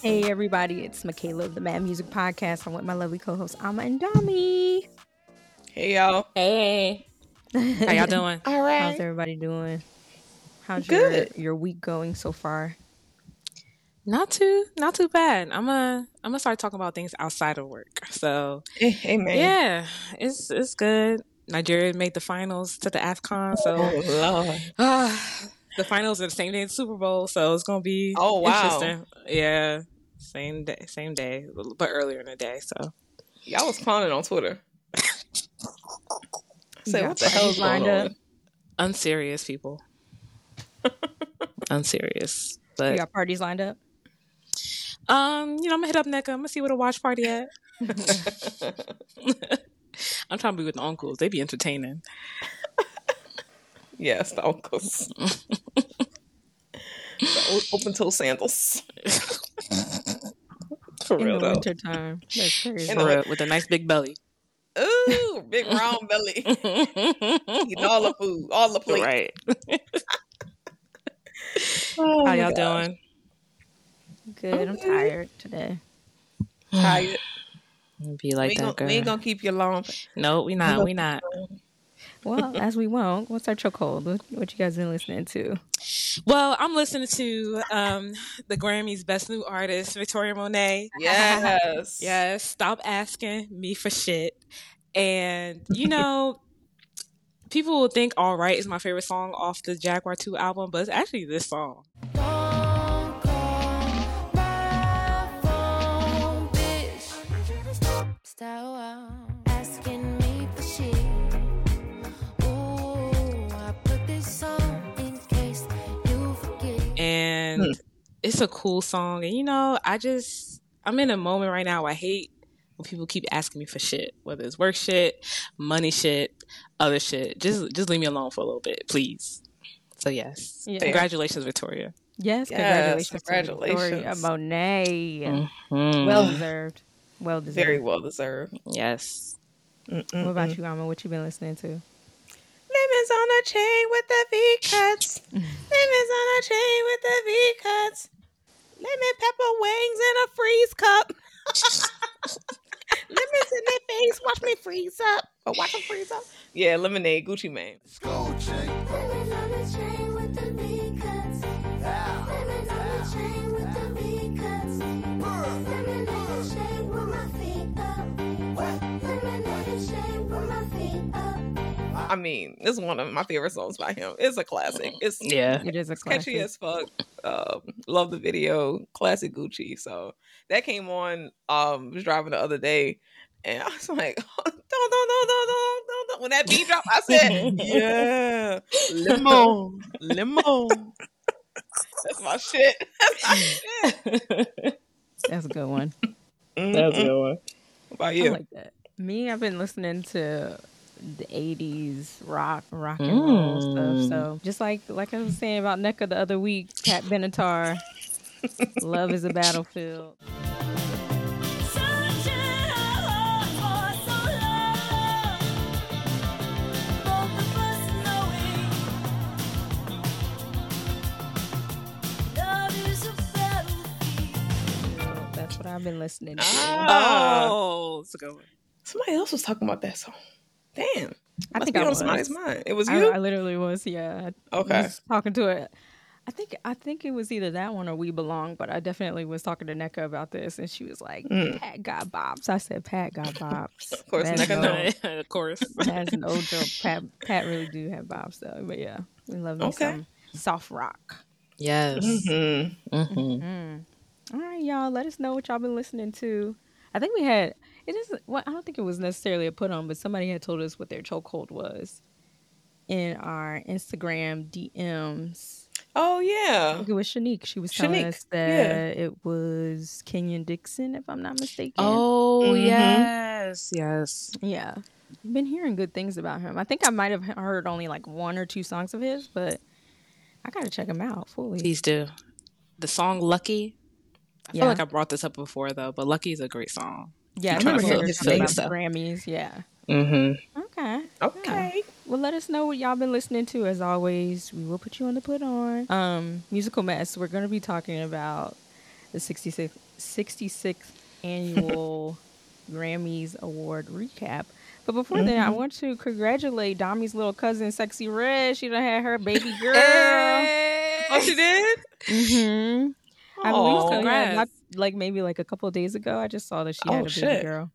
Hey everybody, it's Mikala of the Mad Music Podcast. I'm with my lovely co-host Ama and Dami. Hey y'all. Hey. How y'all doing? All right. How's everybody doing? How's Good. your your week going so far? Not too not too bad. I'm a I'm gonna start talking about things outside of work. So Hey, hey man. yeah, it's it's good. Nigeria made the finals to the AFCON, so Oh Lord. ah, the finals are the same day as the Super Bowl, so it's gonna be Oh, wow. interesting. Yeah. Same day same day, but earlier in the day, so Y'all was clowning on Twitter. You Say got what the hell is lined going up? on? unserious people. unserious. You But got parties lined up? um, you know, I'm gonna hit up Nneka. I'm gonna see what the watch party at. I'm trying to be with the uncles. They be entertaining. Yes, the uncles. the open toe sandals. For In real the though. winter time. That's crazy. For real, with a nice big belly. Ooh, big round belly. Eating all the food, all the plate. right. Oh, How y'all God. doing? Good. I'm mm-hmm. tired today. Tired. Be we, like ain't that, gonna, girl. we ain't gonna keep you long. No, we not. We not. Well, as we won't, what's our chokehold? What, what you guys been listening to? Well, I'm listening to um the Grammys Best New Artist, Victoria Monet. Yes. Yes, stop asking me for shit. And you know, people will think "All Right" is my favorite song off the Jaguar Two album, but it's actually this song. It's a cool song. And you know, I just I'm in a moment right now. I hate when people keep asking me for shit, whether it's work shit, money shit, other shit. Just just leave me alone for a little bit, please. So yes, Yeah. congratulations, Victoria. Yes, Yes, congratulations. to congratulations. Victoria Monet. Mhm. Well deserved. Well deserved. Very well deserved. yes. What about you, Ama? What you been listening to? Lemons on a chain with the V cuts. Lemons on a chain with the V cuts. Lemon pepper wings in a freeze cup. Lemons in their face. Watch me freeze up. Or watch them freeze up. Yeah, lemonade, Gucci Mane. Lemons I mean, this is one of my favorite songs by him. It's a classic. It's Yeah. It is a catchy as fuck. Um, love the video. Classic Gucci. So that came on. Um, was driving the other day, and I was like, don't, don't, don't, don't, don't, don't, don't. When that beat dropped, I said, yeah, lemon, lemon. That's my shit. That's my shit. That's a good one. Mhm. good one. What about I you? like that. Me, I've been listening to the '80s rock, rock and roll Mm. stuff. So just like like I was saying about Nneka the other week, Pat Benatar, "Love Is a Battlefield." Searching hard for some love. Both of us knowing love is a battlefield. That's what I've been listening to. Oh, it's a good one. Somebody else was talking about that song. Damn. I Must think I was. somebody's mind. It was you? I literally was. Yeah. I Okay. was talking to it. I think I think it was either that one or We Belong, but I definitely was talking to Nneka about this, and she was like, Mm. "Pat got bops." I said, "Pat got bops." Of course, That's Nneka no- of course. That's no joke. Pat Pat really do have bops though. But yeah, we love me Okay. some soft rock. Yes. Mhm. hmm Mm. All right, y'all. Let us know what y'all been listening to. I think we had it isn't. Well, I don't think it was necessarily a put on, but somebody had told us what their chokehold was in our Instagram DMs. Oh I yeah. think it was Shanique. She was telling Shanique, us that yeah. it was Kenyon Dixon, if I'm not mistaken. Oh Mhm. yes, yes. yeah. I've been hearing good things about him. I think I might have heard only like one or two songs of his, but I gotta check him out fully. Please do. The song "Lucky." I Yeah. feel like I brought this up before though, but "Lucky" is a great song. Yeah, I I'm trying remember to hearing fill- something fill about the. Grammys. Yeah. Mm-hmm. Okay. Okay. Well, let us know what y'all been listening to. As always, we will put you on the put on. Um, musical mess. We're going to be talking about the 66 66th annual Grammys award recap. But before that, I want to congratulate Dami's little cousin, Sexyy Red. She done had her baby girl. Oh, she did. Mm-hmm. I believe so. Yeah, Congrats. not, like maybe like a couple of days ago, I just saw that she Oh, had a baby girl.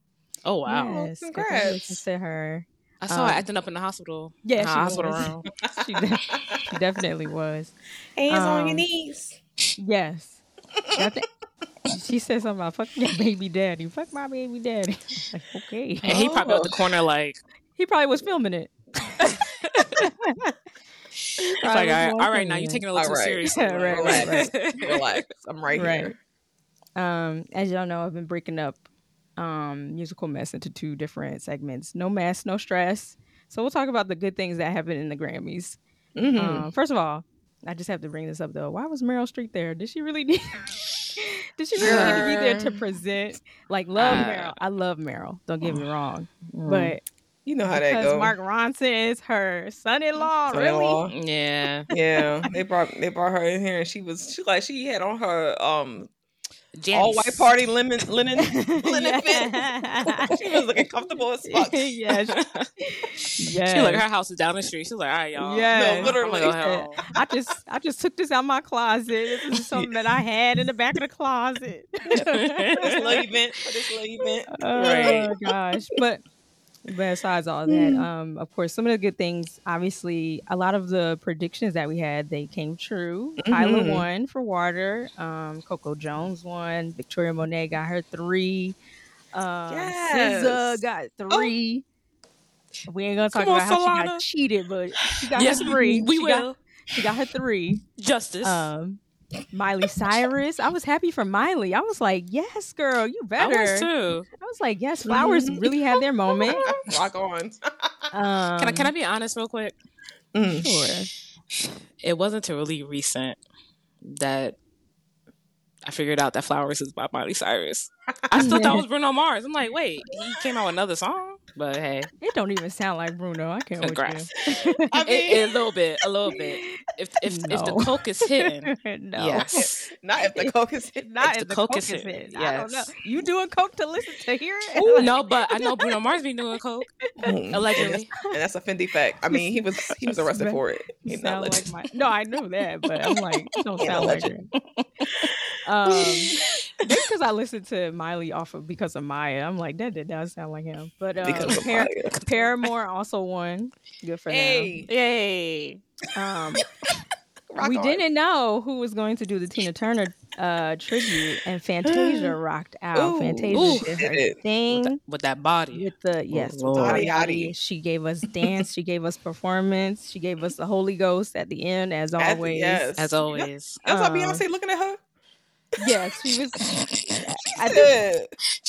Oh wow. Yes, congrats. congratulations to her. I saw her Um, acting up in the hospital. yeah, in she hospital was. room. She, de- she definitely was. Hands on your Um, knees. Yes. She said something about fuck your baby daddy. Fuck my baby daddy. Like, okay. And he probably Oh. at the corner like, He probably was filming it. it's like, all right, all right, now you're taking it a little All too right. seriously. Yeah, right, right, Relax. Relax. I'm right, Right. here. Um, as y'all know, I've been breaking up um musical mess into two different segments. No mess, no stress. So we'll talk about the good things that happened in the Grammys. Mhm. Um, first of all, I just have to bring this up though. Why was Meryl Streep there? Did she really need? Did she really need to be there to present? Like, love Uh, Meryl. I love Meryl. Don't get me wrong, Mm. but you know how that because goes. Mark Ronson is her son-in-law, really? Son-in-law. yeah. Yeah, they brought they brought her in here, and she was she like she had on her um Janice. all white party linen linen linen fit. She was looking comfortable as fuck. yes. yes. She like her house is down the street. She's like, all right, y'all. Yes. No, literally. Go home. I just I just took this out my closet. This is something that I had in the back of the closet. This little event, for this little event. oh Right. gosh. But besides all that, um, of course, some of the good things, obviously, a lot of the predictions that we had, they came true. Tyler Mhm. won for Water. Um, Coco Jones won. Victoria Monet got her three. Uh, Yes. SZA got three. We ain't gonna talk Come on, about how she Solana. got cheated, but she got Yes, her three. we she will. Got, she got her three. Justice. Um, Miley Cyrus. I was happy for Miley. I was like, yes, girl, you better. I better. was too. I was like, yes, flowers really had their moment. Rock on. Um, Can I can I be honest real quick? Mm. Sure. It wasn't until really recent that I figured out that Flowers is by Miley Cyrus. I still thought it was Bruno Mars. I'm like, wait, he came out with another song? But hey, It don't even sound like Bruno. I can't Congrats. with you. I mean, it- a little bit, a little bit. If if if the coke is hitting, no. yes. not if the coke is hit. Not If if the the coke coke is is hit, hit. I don't know. yes. You doing coke to listen to hear it? Ooh, no, but I know Bruno Mars be doing coke Mm. allegedly. And that's a Fendi fact. I mean, he was he was arrested for it. You sound like my. No, I knew that, but I'm like, don't sound like legend. Her. Um, maybe because I listened to Miley off of because of Maya. I'm like, that did not sound like him. But um, because of Par- Maya. Paramore also won. Good for Hey, Yay. Um, rock we on. didn't know who was going to do the Tina Turner uh, tribute, and Fantasia rocked out. Ooh, Fantasia ooh, did did her it. thing. With, that, with that body. with the yes, with Lord. the Yachty, yachty. yachty. She gave us dance. she gave us performance. She gave us the Holy Ghost at the end, as As- always. yes. As always. That's why Um, Beyonce looking at her. Yes, she was. I think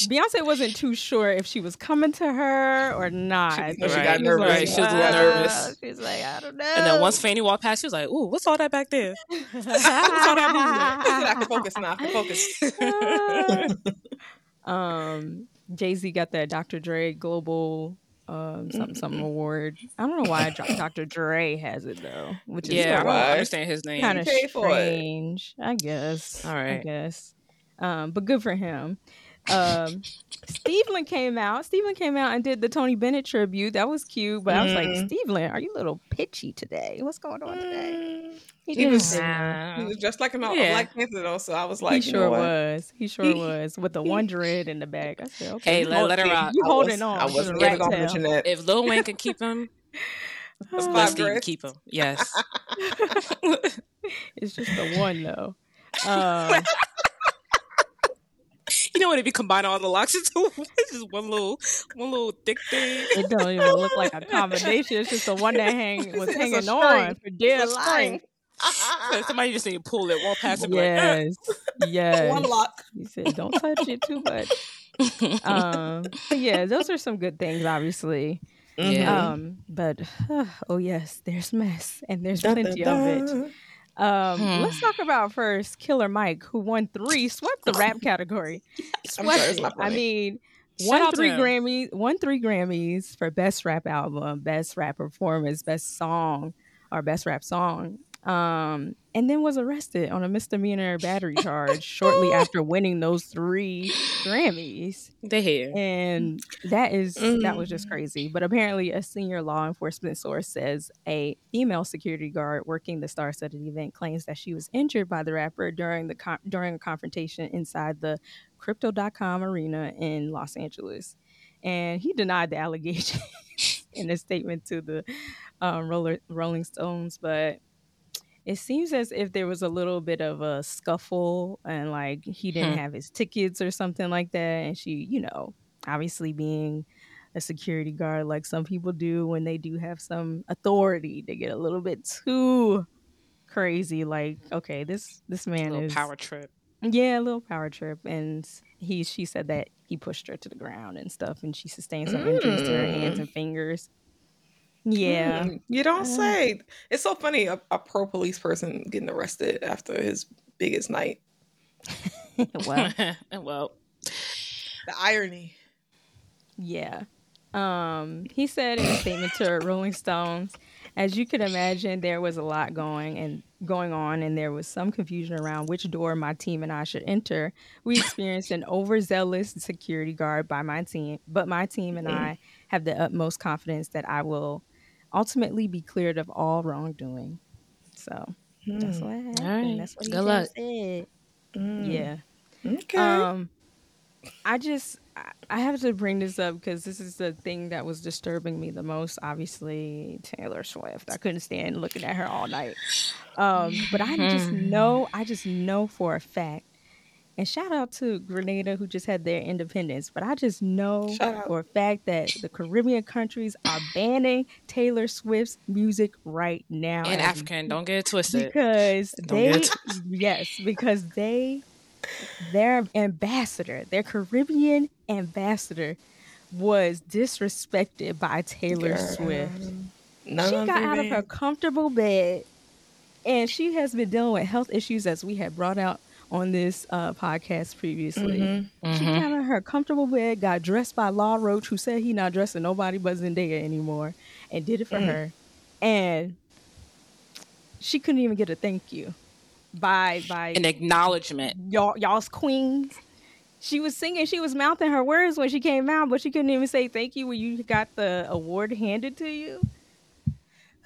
Beyonce wasn't too sure if she was coming to her or not. She- But she got was nervous. like, Right, she was a little nervous. She's like, I don't know. And then once Fanny walked past, she was like, "Ooh, what's all that back there?" Listen, I can focus now. I can focus. um, Jay Z got that Dr. Dre Global um something something award. I don't know why Dr. Dr. Dre has it though, which is Yeah, I don't why. understand his name. kind of paid for it. strange. I guess. All right, I guess. Um, but good for him. Um, Stevland came out. Stevland came out and did the Tony Bennett tribute. That was cute. But I was like, Mhm. Stevland, are you a little pitchy today? What's going on today? Mm, He, He was- say no. Nah. He was dressed like him out Yeah. Black Panther though, so I was like, he you sure know was. He sure was with the one dread in the back. I said, okay, Hey, let- let her rock. You I holding was- on? I wasn't the even gonna mention that. If Lil Wayne can keep him, That's let five Steve dreads. keep him. Yes. It's just the one though. Um, you know when they be combining all the locks into it's just one little, one little thick thing. it don't even look like a combination. It's just the one that hang was It's hanging string. on for dear It's a life. So somebody just need to pull it, won't pass it. be Like, eh. Yes, yes. One lock. He said, "Don't touch it too much." Um, yeah, those are some good things, obviously. Yeah. Um, but oh yes, there's mess and there's Dun, plenty dun, of it. Um, Hmm. let's talk about first Killer Mike, who won three, swept the rap category. Sorry, Swept not I mean, Shout won three. Grammys, won three Grammys for best rap album, best rap performance, best song, or best rap song. Um, and then was arrested on a misdemeanor battery charge shortly after winning those three Grammys. They here. And that is that was just Mm. crazy. But apparently, a senior law enforcement source says a female security guard working the star-studded event claims that she was injured by the rapper during the con- during a confrontation inside the Crypto.com arena in Los Angeles, and he denied the allegation in a statement to the um, Roller, Rolling Stones, but. It seems as if there was a little bit of a scuffle and like he didn't Hmm. have his tickets or something like that. And she, you know, obviously being a security guard like some people do when they do have some authority, they get a little bit too crazy. Like, okay, this this A man little is power trip. yeah, a little power trip. And he she said that he pushed her to the ground and stuff and she sustained some injuries to her hands and fingers. Yeah. Mm, you don't Uh. say. It's so funny. A, a pro police person getting arrested after his biggest night. well, well, The irony. Yeah. Um, he said in a statement to Rolling Stones, as you could imagine, there was a lot going and going on, and there was some confusion around which door my team and I should enter. We experienced an overzealous security guard by my team, but my team and I have the utmost confidence that I will ultimately be cleared of all wrongdoing. So that's what happened. right. That's what he Good just luck. said. Mm. Yeah. Okay. Um, I just I- I have to bring this up because this is the thing that was disturbing me the most. Obviously, Taylor Swift. I couldn't stand looking at her all night. Um, but I just know, I just know for a fact. And shout out to Grenada who just had their independence. But I just know for a fact that the Caribbean countries are banning Taylor Swift's music right now. and African, don't get it twisted. because Don't they get yes because they their ambassador their caribbean ambassador was disrespected by taylor Girl. swift None she got out of her comfortable bed and she has been dealing with health issues as we had brought out on this uh, podcast previously Mhm. she got of her comfortable bed got dressed by law roach who said he not dressing nobody but zendaya anymore and did it for Mm. her and she couldn't even get a thank you by by An acknowledgement. y'all y'all's queens. She was singing, she was mouthing her words when she came out, but she couldn't even say thank you when you got the award handed to you.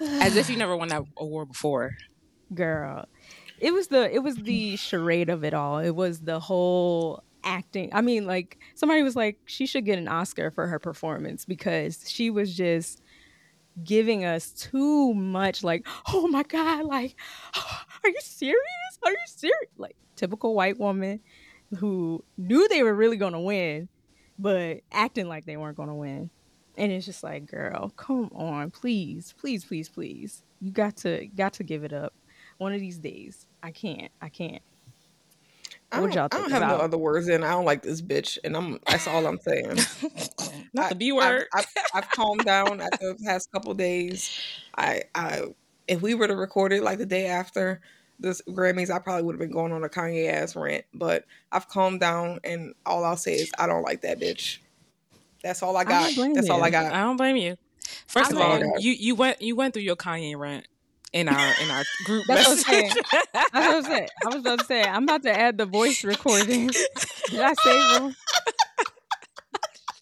As if you never won that award before. Girl. It was the it was the charade of it all. It was the whole acting. I mean, like somebody was like, she should get an Oscar for her performance because she was just giving us too much like, oh my God, like, are you serious? Are you serious? Like typical white woman who knew they were really gonna win, but acting like they weren't gonna win. And it's just like, girl, come on, please, please, please, please. You got to got to give it up. One of these days. I can't. I can't. I don't, y'all I don't have about- no other words in. I don't like this bitch, and I'm. That's all I'm saying. Not I- the B word. I've, I've, I've calmed down after the past couple days. I, I, if we were to record it like the day after this Grammys, I probably would have been going on a Kanye ass rant. But I've calmed down, and all I'll say is I don't like that bitch. That's all I don't got. blame That's all. I got. I don't blame you. First I'm of all, you you went you went through your Kanye rant in our in our group That's what I'm message. That's what I'm saying. I was about to say, I'm about to add the voice recording. Did I save them?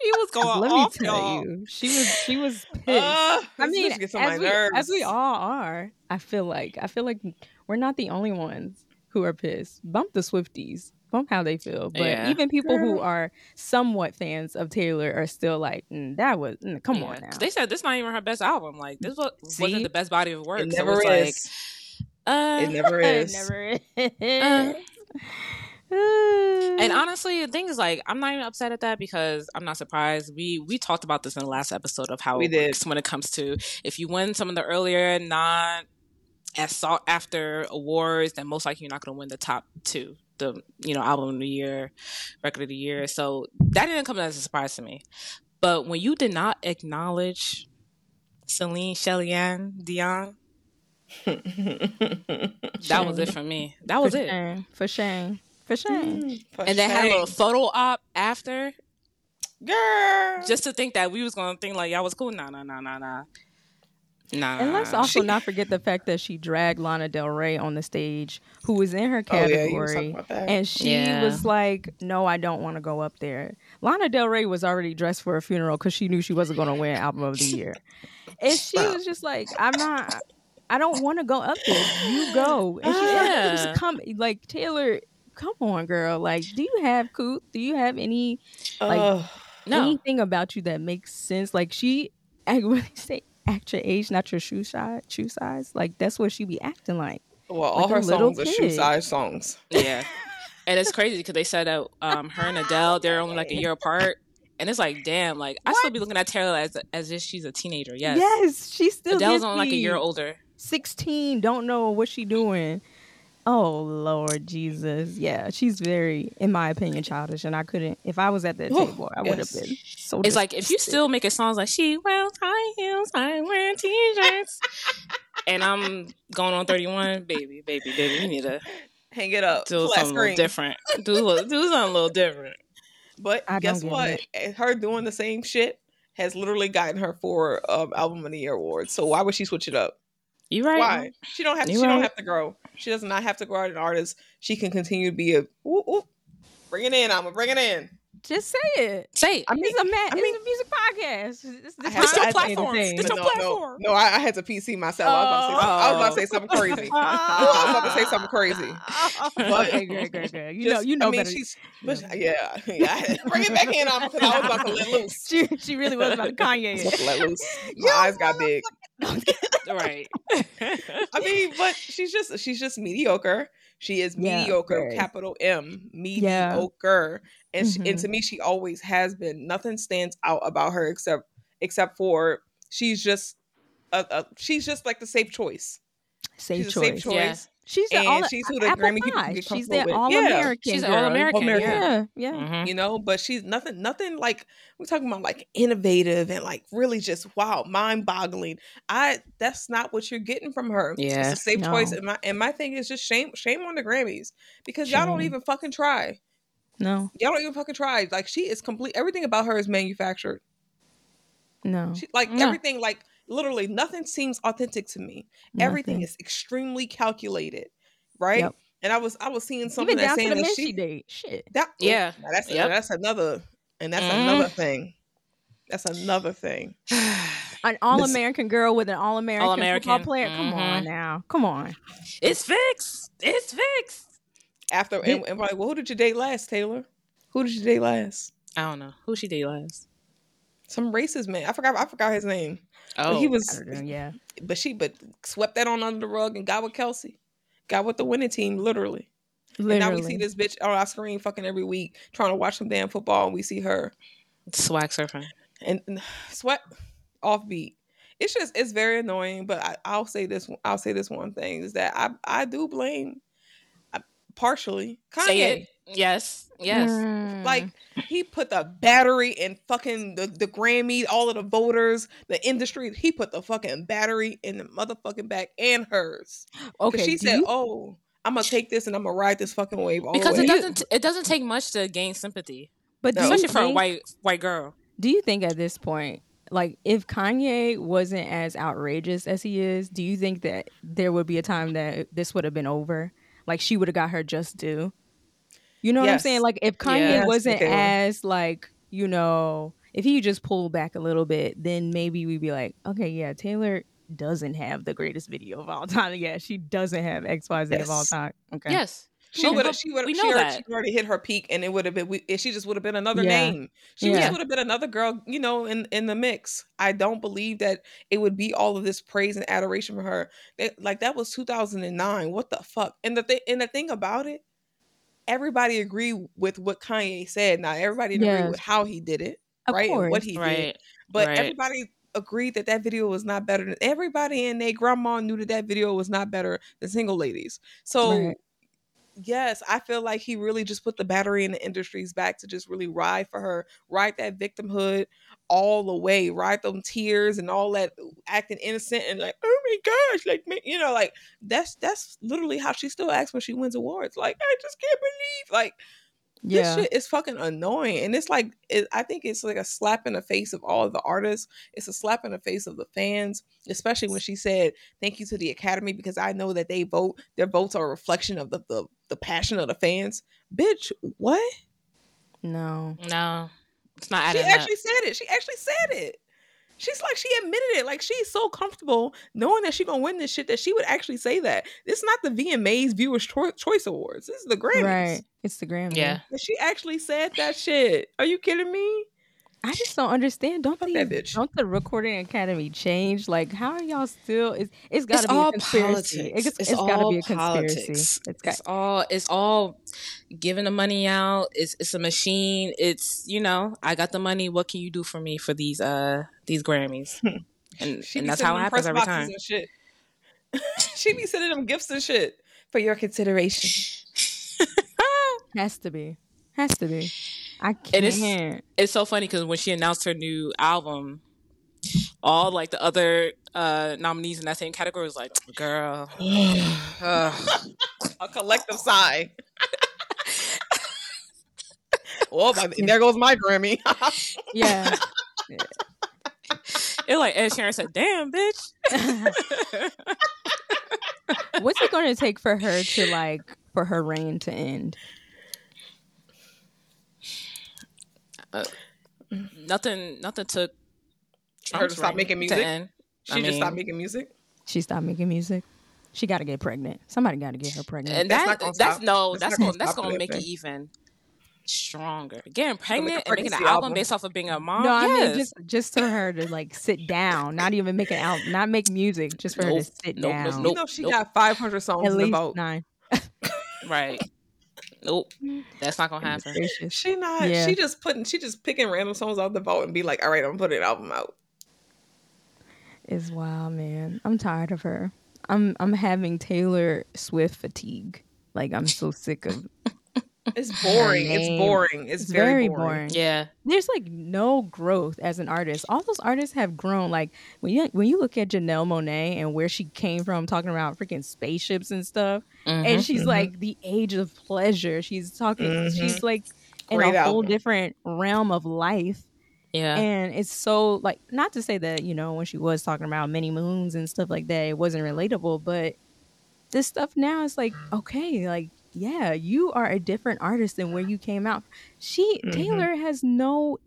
He was going Let me tell y'all. you, she was she was pissed. Ugh, I mean, as my we, nerves. as we all are, I feel like I feel like we're not the only ones who are pissed. Bump the Swifties, bump how they feel. But Yeah. even people who are somewhat fans of Taylor are still like, mm, that was mm, come Yeah, on now. 'cause They said this not even her best album. Like this was, See? wasn't the best body of work. It so never it's is. like, uh, it never It is. never Uh, is. and honestly, the thing is, like, I'm not even upset at that because I'm not surprised. We we talked about this in the last episode of how We it did. works when it comes to if you win some of the earlier non as sought after awards, then most likely you're not going to win the top two, the you know album of the year, record of the year. So that didn't come as a surprise to me. But when you did not acknowledge Celine Shelley-Ann Dion, that was it for me. That was for it. Shame. For shame. For mm, shame. For And then had a little photo op after, girl. just to think that we was gonna think like y'all was cool. Nah, nah, nah, nah, nah. Nah. And let's also she- not forget the fact that she dragged Lana Del Rey on the stage, who was in her Oh, yeah, you was talking category. and she Yeah. was like, No, I don't want to go up there. Lana Del Rey was already dressed for a funeral because she knew she wasn't going to win Album of the Year. And she was just like, I'm not, I don't want to go up there. You go. And she Yeah. was ah. come, like, Taylor, come on, girl. Like, do you have coot? Do you have any like, Ugh. no. anything about you that makes sense. Like she, when they say act your age, not your shoe size, shoe size. Like that's what she be acting like. well, all like her little songs are shoe size songs. Yeah. and it's crazy because they said that um, her and Adele, they're only like a year apart. And it's like, damn, like I still be looking at Taylor as as if she's a teenager. Yes. Yes, she still Adele's only like a year older. Sixteen, don't know what she doing. Oh Lord Jesus, yeah, she's very, in my opinion, childish, and I couldn't. If I was at that Oh, table, I would have yes. been so. It's like if you disgusted. still making songs like she wears high heels, I wear t-shirts, and I'm going on 31, baby, baby, baby, you need to Hang it up. do something a little different. Do do something a little different. But I guess what? it. Eh, Her doing the same shit has literally gotten her four um, album of the year awards. So why would she switch it up? You right? Why? She don't have. You she don't have to grow. She does not have to grow as an artist. She can continue to be a. Ooh, ooh. Bring it in. I'ma bring it in. just say it. Say it. I mean, It's a man. I mean- it's a music podcast. It's, it's This to- your I had to platform. But your no, platform. No, no, I, I had to PC myself. I, was about to say, I was about to say something crazy. I was about to say something crazy. But- okay, good, good, good. You Just- know, you know I mean, better. she's. But, yeah, yeah. I had to bring it back in um, because I was about to let loose. she, she really was about to Kanye. I was about it. to let loose. My You eyes got big. right. I mean, but she's just she's just mediocre. She is Yeah, mediocre, capital M, Yeah. mediocre, and she, and Mhm. to me, she always has been. Nothing stands out about her except except for she's just a, a she's just like the safe choice. Safe she's choice. a safe choice. Yeah. She's the And all, she's who the apple Grammy people pie. get She's comfortable the with. all Yeah. American. She's girl. all-American, Yeah, yeah. Mhm. You know, but she's nothing, nothing like we're talking about like innovative and like really just wow, mind boggling. I that's not what you're getting from her. Yeah. it's a safe No. choice. And my and my thing is just shame, shame on the Grammys because y'all don't even fucking try. No, Y'all don't even fucking try. Like she is complete. Everything about her is manufactured. no. She, like No. everything, like literally nothing seems authentic to me. Everything is extremely calculated, right? Yep. And I was I was seeing something Even that saying that she date. Shit. that Yeah. now that's Yep. that's another and that's Mhm. another thing. That's another thing. An all American girl with an all American football All-American. player. Come on now. Come on. it's fixed. It's fixed. After and, and like, well, who did you date last, Taylor? Who did you date last? I don't know who she did last. Some racist man. I forgot. I forgot his name. But Oh, he was. know, yeah. But she but swept that on under the rug and got with Kelce. Got with the winning team, literally. And now we see this bitch on our screen fucking every week trying to watch some damn football, and we see her swag surfing. and, and sweat offbeat. It's just it's very annoying. But I, I'll say this. I'll say this one thing is that I I do blame partially Kanye. Say it. Yes. Yes. Mm. Like he put the battery in fucking the, the Grammy, all of the voters, the industry. He put the fucking battery in the motherfucking back and hers. okay. Okay, she said, you- "Oh, I'm gonna take this and I'm gonna ride this fucking wave all Because the it doesn't. It doesn't take much to gain sympathy, but No. you especially for a white white girl. Do you think at this point, like if Kanye wasn't as outrageous as he is, do you think that there would be a time that this would have been over? Like she would have got her just due. You know what I'm saying? Like if Kanye Yes, wasn't as like, you know, if he just pulled back a little bit, then maybe we'd be like, okay, yeah, Taylor doesn't have the greatest video of all time. Yeah, she doesn't have XYZ of all time. Okay. Yes. She No, would have. She would we have. know She, already- that. she already hit her peak, and it would have been. We, she just would have been another Yeah. name. She Yeah. just would have been another girl, you know, in in the mix. I don't believe that it would be all of this praise and adoration for her. That- like that was 2009. What the fuck? And the thing, and the thing about it, everybody agreed with what Kanye said. Now everybody didn't agree with how he did it, Of right? And what course. he did. But Right. everybody agreed that that video was not better than everybody and their grandma knew that that video was not better than single ladies. So Right. Yes, I feel like he really just put the battery in the industry's back to just really ride for her, ride that victimhood all the way, ride them tears and all that acting innocent and like, oh my gosh, like you know, like that's that's literally how she still acts when she wins awards. Like, I just can't believe like Yeah. This shit is fucking annoying, and it's like it, I think it's like a slap in the face of all of the artists. It's a slap in the face of the fans, especially when she said thank you to the Academy because I know that they vote. Their votes are a reflection of the the, the passion of the fans. Bitch, what? No. No, it's not She adding up. actually said it. She actually said it. She's like she admitted it. Like she's so comfortable knowing that she gonna win this shit that she would actually say that. This is not the VMAs Viewers Choi- Choice Awards. This is the Grammys. Right. It's the Grammy. Yeah. And she actually said that shit. Are you kidding me? I just don't understand. Don't Fuck these, bitch. don't the recording academy change? Like, how are y'all still? It's, it's got to be all a conspiracy. politics. It's, It's, it's got to all be a conspiracy. politics. It's got, It's all it's all giving the money out. It's it's a machine. It's you know I got the money. What can you do for me for these uh these Grammys? And, and that's how it happens every time. She be sending them gifts and shit for your consideration. has to be. Has to be. I can't. And it's- it's so funny because when she announced her new album, all like the other uh nominees in that same category was like, "Girl, ugh." A collective sigh. well, my, there goes my Grammy. yeah. it like Ed Sheeran said, "Damn, bitch." What's it going to take for her to like for her reign to end? Uh, mm-hmm. nothing, nothing took Her Trump's to stop making music? she I just stopped making music. She stopped making music. She got to get pregnant. Somebody got to get her pregnant. and That's that not gonna that's stop- no, that's that's gonna gonna that's gonna make it even stronger. Getting pregnant and making an album, album. based off of being a mom. no, I yes. mean just just for her to like sit down, not even make an album, not make music, just for her to sit Nope, nope, down. You know she got 500 songs At in the least vote. nine. right. Nope, mm. that's not gonna happen. Gracious. She not. Yeah. She just putting. She just picking random songs out the vault and be like, "All right, I'm putting an album out." It's wild, man. I'm tired of her. I'm I'm having Taylor Swift fatigue. Like I'm so sick of. It's boring. It's boring. It's, It's very, very boring. boring. Yeah, There's like no growth as an artist. All those artists have grown. Like when you when you look at Janelle Monáe and where she came from, talking about freaking spaceships and stuff, Mhm. and she's mhm. like the age of pleasure. She's talking. Mhm. She's like in Great a whole different realm of life. yeah, And it's so like not to say that, you know, when she was talking about many moons and stuff like that, it wasn't relatable, but this stuff now is like, okay, like, yeah, you are a different artist than where you came out. She Mhm. Taylor has no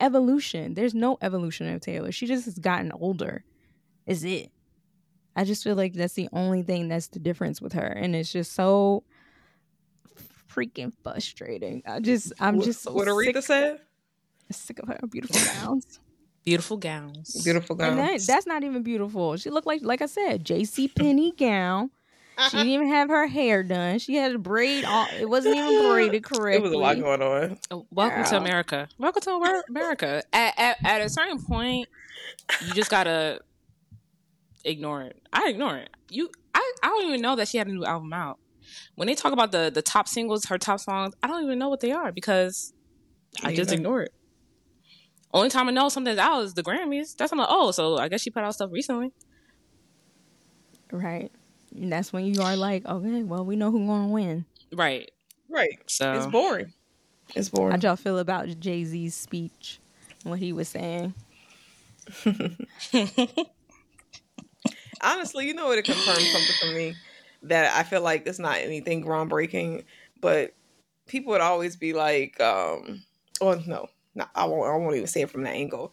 evolution. There's no evolution of Taylor. She just has gotten older. Is it? I just feel like that's the only thing that's the difference with her. And it's just so freaking frustrating. I just I'm What- just so what Aretha sick, said. sick of her beautiful gowns. beautiful gowns. Beautiful And that, gowns. that's not even beautiful. She looked like, like I said, J.C. Penney gown. She didn't even have her hair done. She had a braid. All, it wasn't even braided correctly. It was a lot going on. Uh, Welcome to America. Welcome to America. At, at at a certain point, you just gotta ignore it. I ignore it. You, I, I don't even know that she had a new album out. When they talk about the the top singles, her top songs, I don't even know what they are because I Me just either. ignore it. Only time I know something's out is the Grammys. That's I'm like, oh, so I guess she put out stuff recently. Right. And that's when you are like, okay, well, we know who's going to win. Right. Right. So It's boring. It's boring. How'd y'all feel about Jay Z's speech? What he was saying? Honestly, you know what? It confirmed something for me that I feel like it's not anything groundbreaking, but people would always be like, um, "Oh no, no, I won't. I won't even say it from that angle."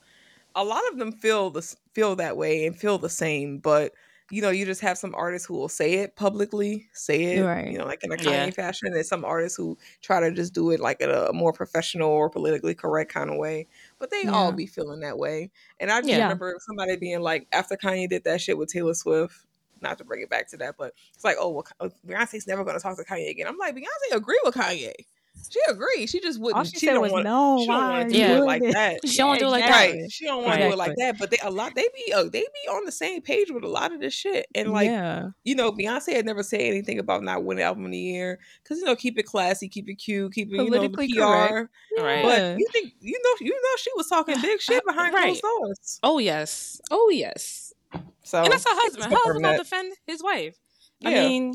A lot of them feel this feel that way and feel the same, but you know, you just have some artists who will say it publicly, say it, Right. you know, like in a Kanye Yeah. fashion, and some artists who try to just do it like in a more professional or politically correct kind of way. But they all be feeling that way. And I just Yeah. remember somebody being like, after Kanye did that shit with Taylor Swift, not to bring it back to that, but it's like, oh, well, uh, Beyonce's never going to talk to Kanye again. I'm like, Beyonce agree with Kanye. She agreed. She just wouldn't. All she, she said don't was, want. no, she don't want to you Yeah. do it like that. She don't wanna do it like that. Right. She don't want to do it like that. But they a lot. They be uh, they be on the same page with a lot of this shit. And like yeah. you know, Beyonce had never said anything about not winning album of the year because you know, keep it classy, keep it cute, keep it Politically you know, PR. correct. Right. But you think you know you know she was talking big shit behind Right. closed doors. oh yes, oh yes, So and that's her husband. Her husband confirm gonna defend his wife. I Yeah. mean,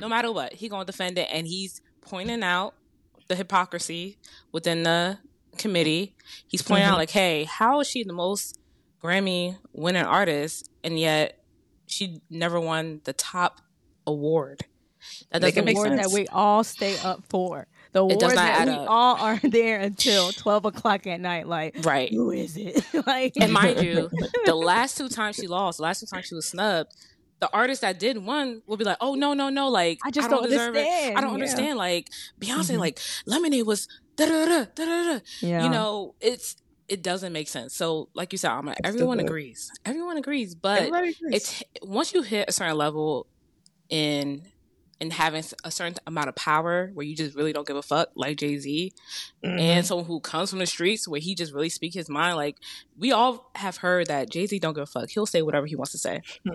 no matter what, he gonna defend it, and he's pointing out the hypocrisy within the committee. He's pointing Mhm. out like, hey, how is she the most Grammy winning artist and yet she never won the top award? That doesn't make sense. that we all stay up for. The It award does not that add we up. all are there until twelve o'clock at night. Like, Right. who is it? like, And mind you, the last two times she lost, the last two times she was snubbed, the artist that did won will be like, "Oh no, no, no! Like I just don't, don't deserve it. understand. I don't Yeah. understand. Like Beyonce, Mhm. like Lemonade was da da da da da da. yeah. You know, it's it doesn't make sense. So, like you said, everyone agrees. Everyone agrees, but agrees. it's once you hit a certain level in in having a certain amount of power where you just really don't give a fuck, like Jay Z, Mhm. and someone who comes from the streets where he just really speak his mind. Like we all have heard that Jay Z don't give a fuck. He'll say whatever he wants to say.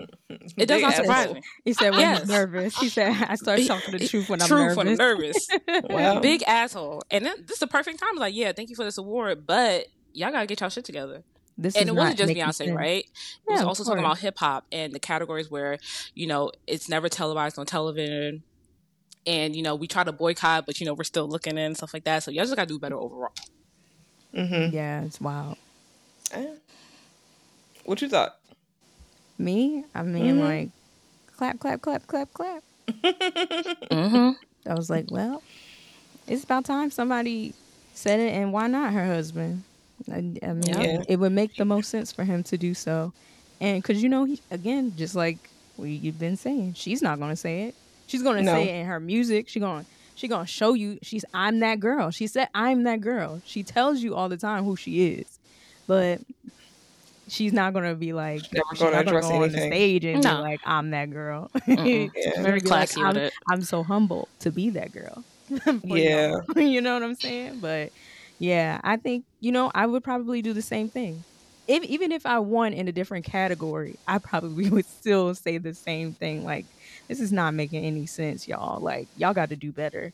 It does Big not surprise me. he said when Yes. he's nervous. He said I start talking the truth when I'm Truth nervous. when I'm nervous. Wow. Big asshole. And then this is the perfect time. Like, yeah, thank you for this award, but y'all gotta get y'all shit together. This and is it wasn't not just Beyonce, sense. right? It was of also talking about hip hop and the categories where, you know, it's never televised on television. And, you know, we try to boycott, but, you know, we're still looking in and stuff like that. So y'all just gotta do better overall. Mhm. Yeah, it's wild. Eh. What you thought? Me, I mean, Mhm. like, clap, clap, clap, clap, clap. Mm-hmm. I was like, well, it's about time somebody said it, and why not her husband? I, I mean, Yeah. it would make the most sense for him to do so. And because, you know, he, again, just like we, you've been saying, she's not going to say it. She's going to No. say it in her music. She going she going to show you she's I'm that girl. She said I'm that girl. She tells you all the time who she is. But she's not going to be like Never she's gonna not gonna address go on the stage and No. be like I'm that girl. Yeah. Very be classy I'm. I'm so humble to be that girl. Yeah. y'all. you know what I'm saying? But yeah, I think you know I would probably do the same thing. If, even if I won in a different category, I probably would still say the same thing. Like, this is not making any sense, y'all. Like, y'all got to do better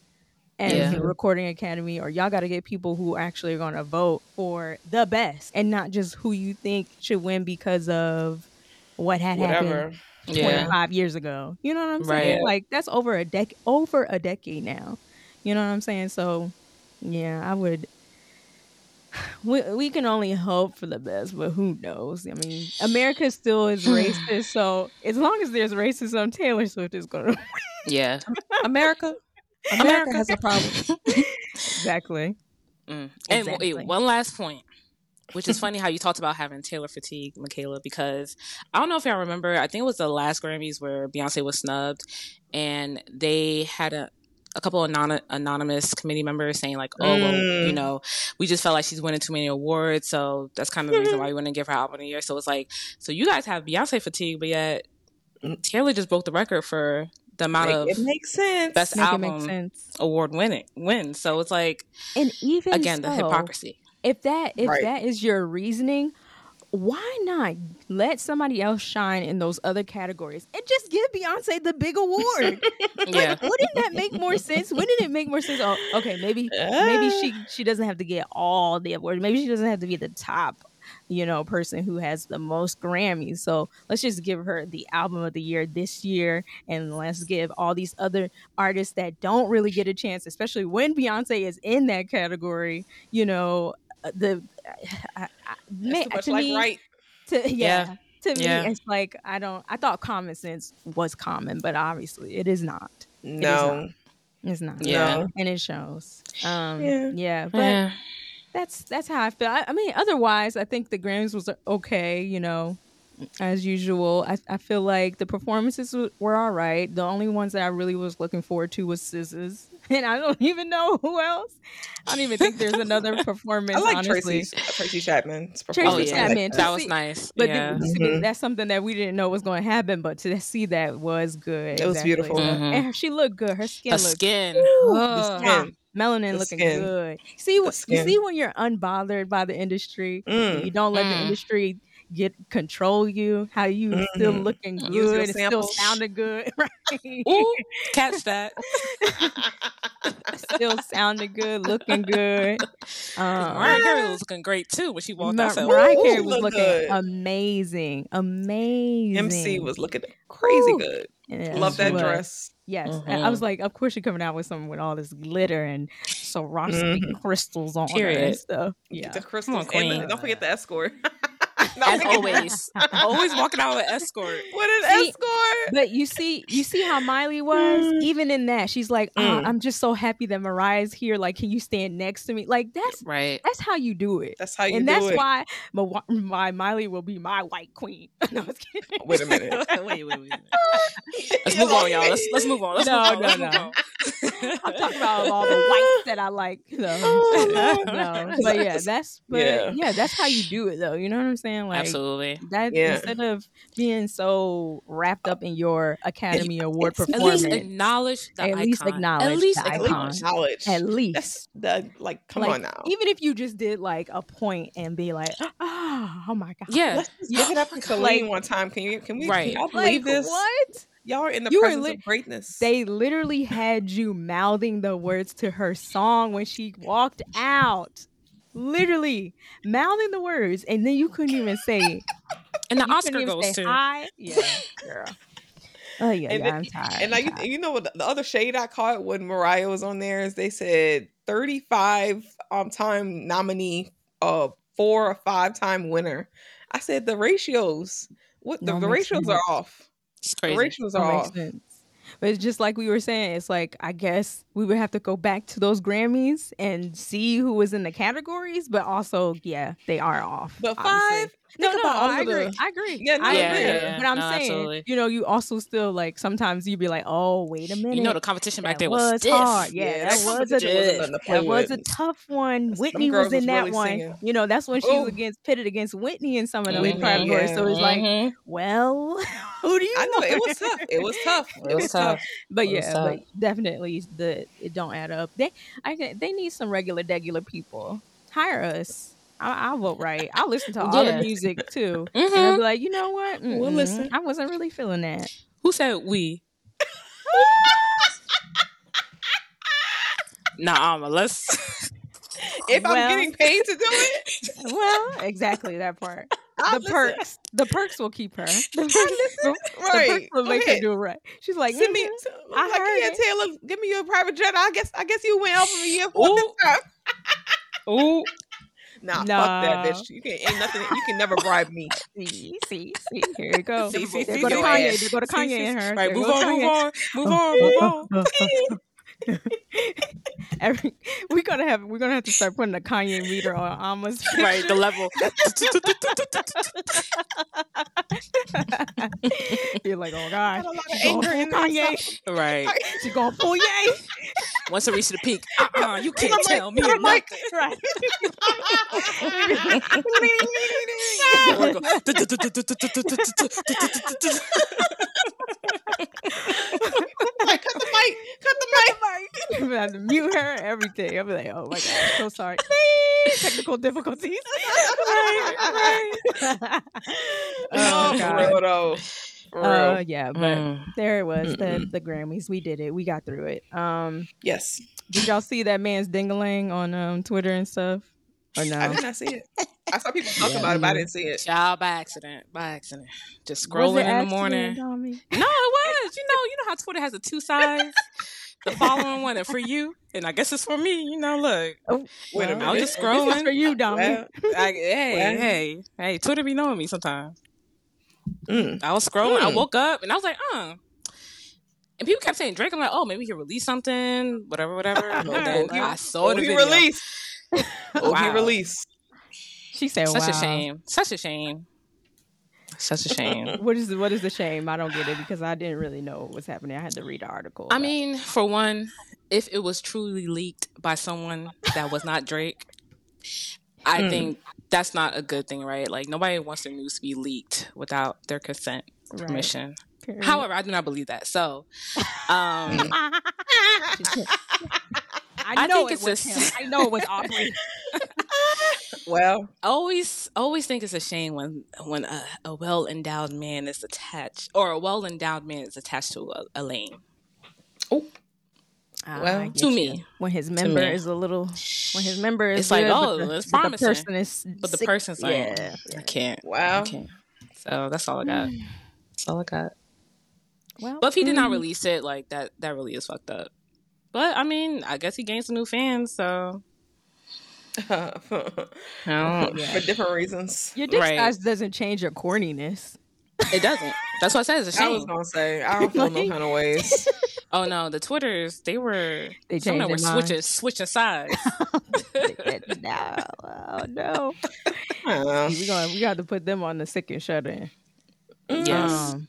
And Yeah. the Recording Academy, or y'all got to get people who actually are going to vote for the best, and not just who you think should win because of what had happened Whatever. Yeah. 25 years ago. You know what I'm Right. saying? Like that's over a decade over a decade now. You know what I'm saying? So yeah, I would we, we can only hope for the best, but who knows? I mean, America still is racist, so as long as there's racism, Taylor Swift is going to Yeah. America. America has a problem. exactly. Mm. And Exactly. wait, one last point, which is funny how you talked about having Taylor fatigue, Mikala, because I don't know if y'all remember, I think it was the last Grammys where Beyonce was snubbed and they had a a couple of anon- anonymous committee members saying like, "Oh, well, Mm. you know, we just felt like she's winning too many awards, so that's kind of the reason why we wouldn't give her album of the year." So it's like, so you guys have Beyonce fatigue, but yet Mm. Taylor just broke the record for the amount Make- of it makes sense. best Make album sense. award winning win. So it's like And even again the hypocrisy. if that if Right. that is your reasoning why not let somebody else shine in those other categories and just give beyonce the big award? Yeah. like, wouldn't that make more sense? Wouldn't it make more sense? Oh okay maybe maybe she she doesn't have to get all the awards. Maybe she doesn't have to be the top you know person who has the most grammys. So let's just give her the album of the year this year and let's give all these other artists that don't really get a chance especially when beyonce is in that category you know uh, Uh, the I, I, man, too much to like me, right. to yeah, to Yeah. me it's like i don't i thought common sense was common but obviously it is not No. it's not Yeah. No. and it shows um Yeah. yeah, but Yeah. that's that's how I feel. I, I mean, otherwise, I think the Grammys was uh, okay. You know, as usual. I, I feel like the performances were all right. The only ones that I really was looking forward to was SZA's, and I don't even know who else. I don't even think there's another performance. I like honestly. Tracy Tracy Chapman's Tracy Oh performance. yeah, I like Chapman, that. that was nice. But yeah. the- see, Mhm. that's something that we didn't know was going to happen. But to see that was good. It was beautiful. Mhm. and she looked good. Her skin Her looked skin. Woo, Ugh. the skin. melanin The looking skin. good. See, The what you skin. see when you're unbothered by the industry, Mm. you don't let the Mm. industry get control you, how you still Mhm. looking good, and still samples. sounding good, right? Ooh, catch that. still sounding good, looking good. 'Cause Um, Mariah Carey was looking great too when she walked Mar- out. I said, Mariah Carey was look looking good. amazing, amazing. MC was looking crazy Ooh. good. Yeah, Love that was. dress. Yes, and I was like, of course you're coming out with something with all this glitter and Swarovski Mhm. crystals on it and stuff. Yeah, The crystals. Queen. and the- don't forget the escort. No, As always, always walking out with escort. What an See, escort. but you see, you see how Miley was. Even in that, she's like, oh, Mm. "I'm just so happy that Mariah's here. Like, can you stand next to me? Like, that's Right. that's how you do it, That's how you and do that's it. why my, my Miley will be my white queen. no, I was kidding. Wait a minute. wait, wait, wait. Let's move on, y'all. Let's let's move on. Let's No, move on. no, Let's no. Move on. I'm talking about all the whites that I like. So, Oh, no, but yeah, that's but Yeah. yeah. that's how you do it though. You know what I'm saying? Like Absolutely. that Yeah. instead of being so wrapped up in your Academy Award it's- At least acknowledge the At icon. least acknowledge At least the At icon. least acknowledge. at least. That's the like. Come like, on now. Even if you just did like a point and be like, oh, oh my god, Yeah. Let's just give it up for Celine Like- one time. Can you? Can we? Right. Can y'all like believe this? what? Y'all are in the You presence lit- of greatness. They literally had you mouthing the words to her song when she walked out. Literally mouthing the words, and then you couldn't even say. And the you Oscar even goes say to. hi. Yeah, girl. Oh yeah, And yeah, then- I'm tired. and I'm I, tired. you know what? The, the other shade I caught when Mariah was on there is they said 35 um time nominee, uh, four or five time winner. I said the ratios. What the, Don't the ratios are off. It's crazy. ratios That are makes sense. But it's just like we were saying, it's like I guess we would have to go back to those Grammys and see who was in the categories, but also, yeah, they are off. But five. No, think no, about all I of the- agree. I agree. Yeah, no, I yeah, agree. yeah, yeah. But I'm No, saying, absolutely. you know, you also still like sometimes you'd be like, oh, wait a minute. You know the competition back that there was, stiff. hard. Yeah, Yeah, that that was a competition wasn't nothing to play that was a tough one. Them Whitney was in was that really one. singing. You know, that's when she Ooh. was against pitted against Whitney in some of those Whitney, categories. yeah. So it's like, Mhm. well, who do you I know it was tough. It was tough. It was tough. But yeah, definitely the it don't add up. They I get- they need some regular regular people. Hire us. I, I'll vote right. I'll listen to all Yeah. the music too. And I'll Mhm. be like, you know what? We'll listen. I wasn't really feeling that. Who said we? nah, um, let's. If Well- I'm getting paid to do it, well, exactly that part. The listen. perks, the perks will keep her. The perks, the, the Right. perks will make her do right. She's like, Send me. "Mhm." s- I like, heard yeah, it. Taylor, give me your private jet. I guess. I guess you went out for a year for this Ooh. time. Ooh. Nah, fuck that bitch. You can ain't nothing. You can never bribe me. See, see, see. Here you go. See, see, see, go to Kanye. ass. There go to Kanye and her. Right, There move on, Kanye. move on, move on, move on. Every, we're gonna have we're gonna have to start putting a Kanye meter on Ama's Right, the level. You're like, oh gosh, Got a she's going anger full in there, Kanye. right. She's going full yay. Once it reaches the peak, uh-uh, you can't I'm like, tell me I'm like- nothing. Right. Like, cut the mic. Cut the mic. I'm gonna have to mute her, everything. I'll be like, oh my god, so sorry. Technical difficulties. Right, right. oh, Oh, God. real though. For real. Uh, yeah, but Mm. there it was, the the Grammys. We did it. We got through it. Um, yes. did y'all see that man's dingaling on um Twitter and stuff? Or no? I did not see it. I saw people talk Yeah. about it, but I didn't see it. Child by accident, by accident. Just Was scrolling it in the morning. No, it was. You know, you know how Twitter has a two sides. The following one and for you, and I guess it's for me. You know, look, Oh, Wait a well, I was minute. just This is scrolling. for you, Dami. Well, I, hey, Well. hey, hey, Twitter be knowing me sometimes. mm. I was scrolling. I Mm. woke up and I was like, uh. And people kept saying Drake. I'm like, oh, maybe he released something, whatever, whatever. And then I saw Oh, the he video. released. Oh, he released. She said, Such wow. a shame. Such a shame. Such a shame. what is the, what is the shame? I don't get it because I didn't really know what was happening. I had to read the article. I about it. mean, for one, if it was truly leaked by someone that was not Drake, I Mm. think that's not a good thing, right? Like nobody wants their news to be leaked without their consent, Right. permission. Period. However, I do not believe that. So, um, I I know think it was a him. s- I know it was Aubrey. Well, I always always think it's a shame when when a, a well endowed man is attached or a well endowed man is attached to a, a lame. Ah, Well, to you. me. when his member me. is a little, when his member is It's like, good, oh, but the, it's but the person is, But the sick. person's like, yeah, I can't. I wow. can't. So that's all I got. That's all I got. well, But if he did not mm, release it, like that, that really is fucked up. But I mean, I guess he gained some new fans, so I don't, For different reasons. your dick Right. size doesn't change your corniness. it doesn't. That's what I said. It's a I was gonna say I don't feel no kind of ways. Oh no, the Twitters they were They some of them were changed their minds. switching switching sides. no, oh no, Uh, we gonna we got to put them on the sick and shut in. yes. Um,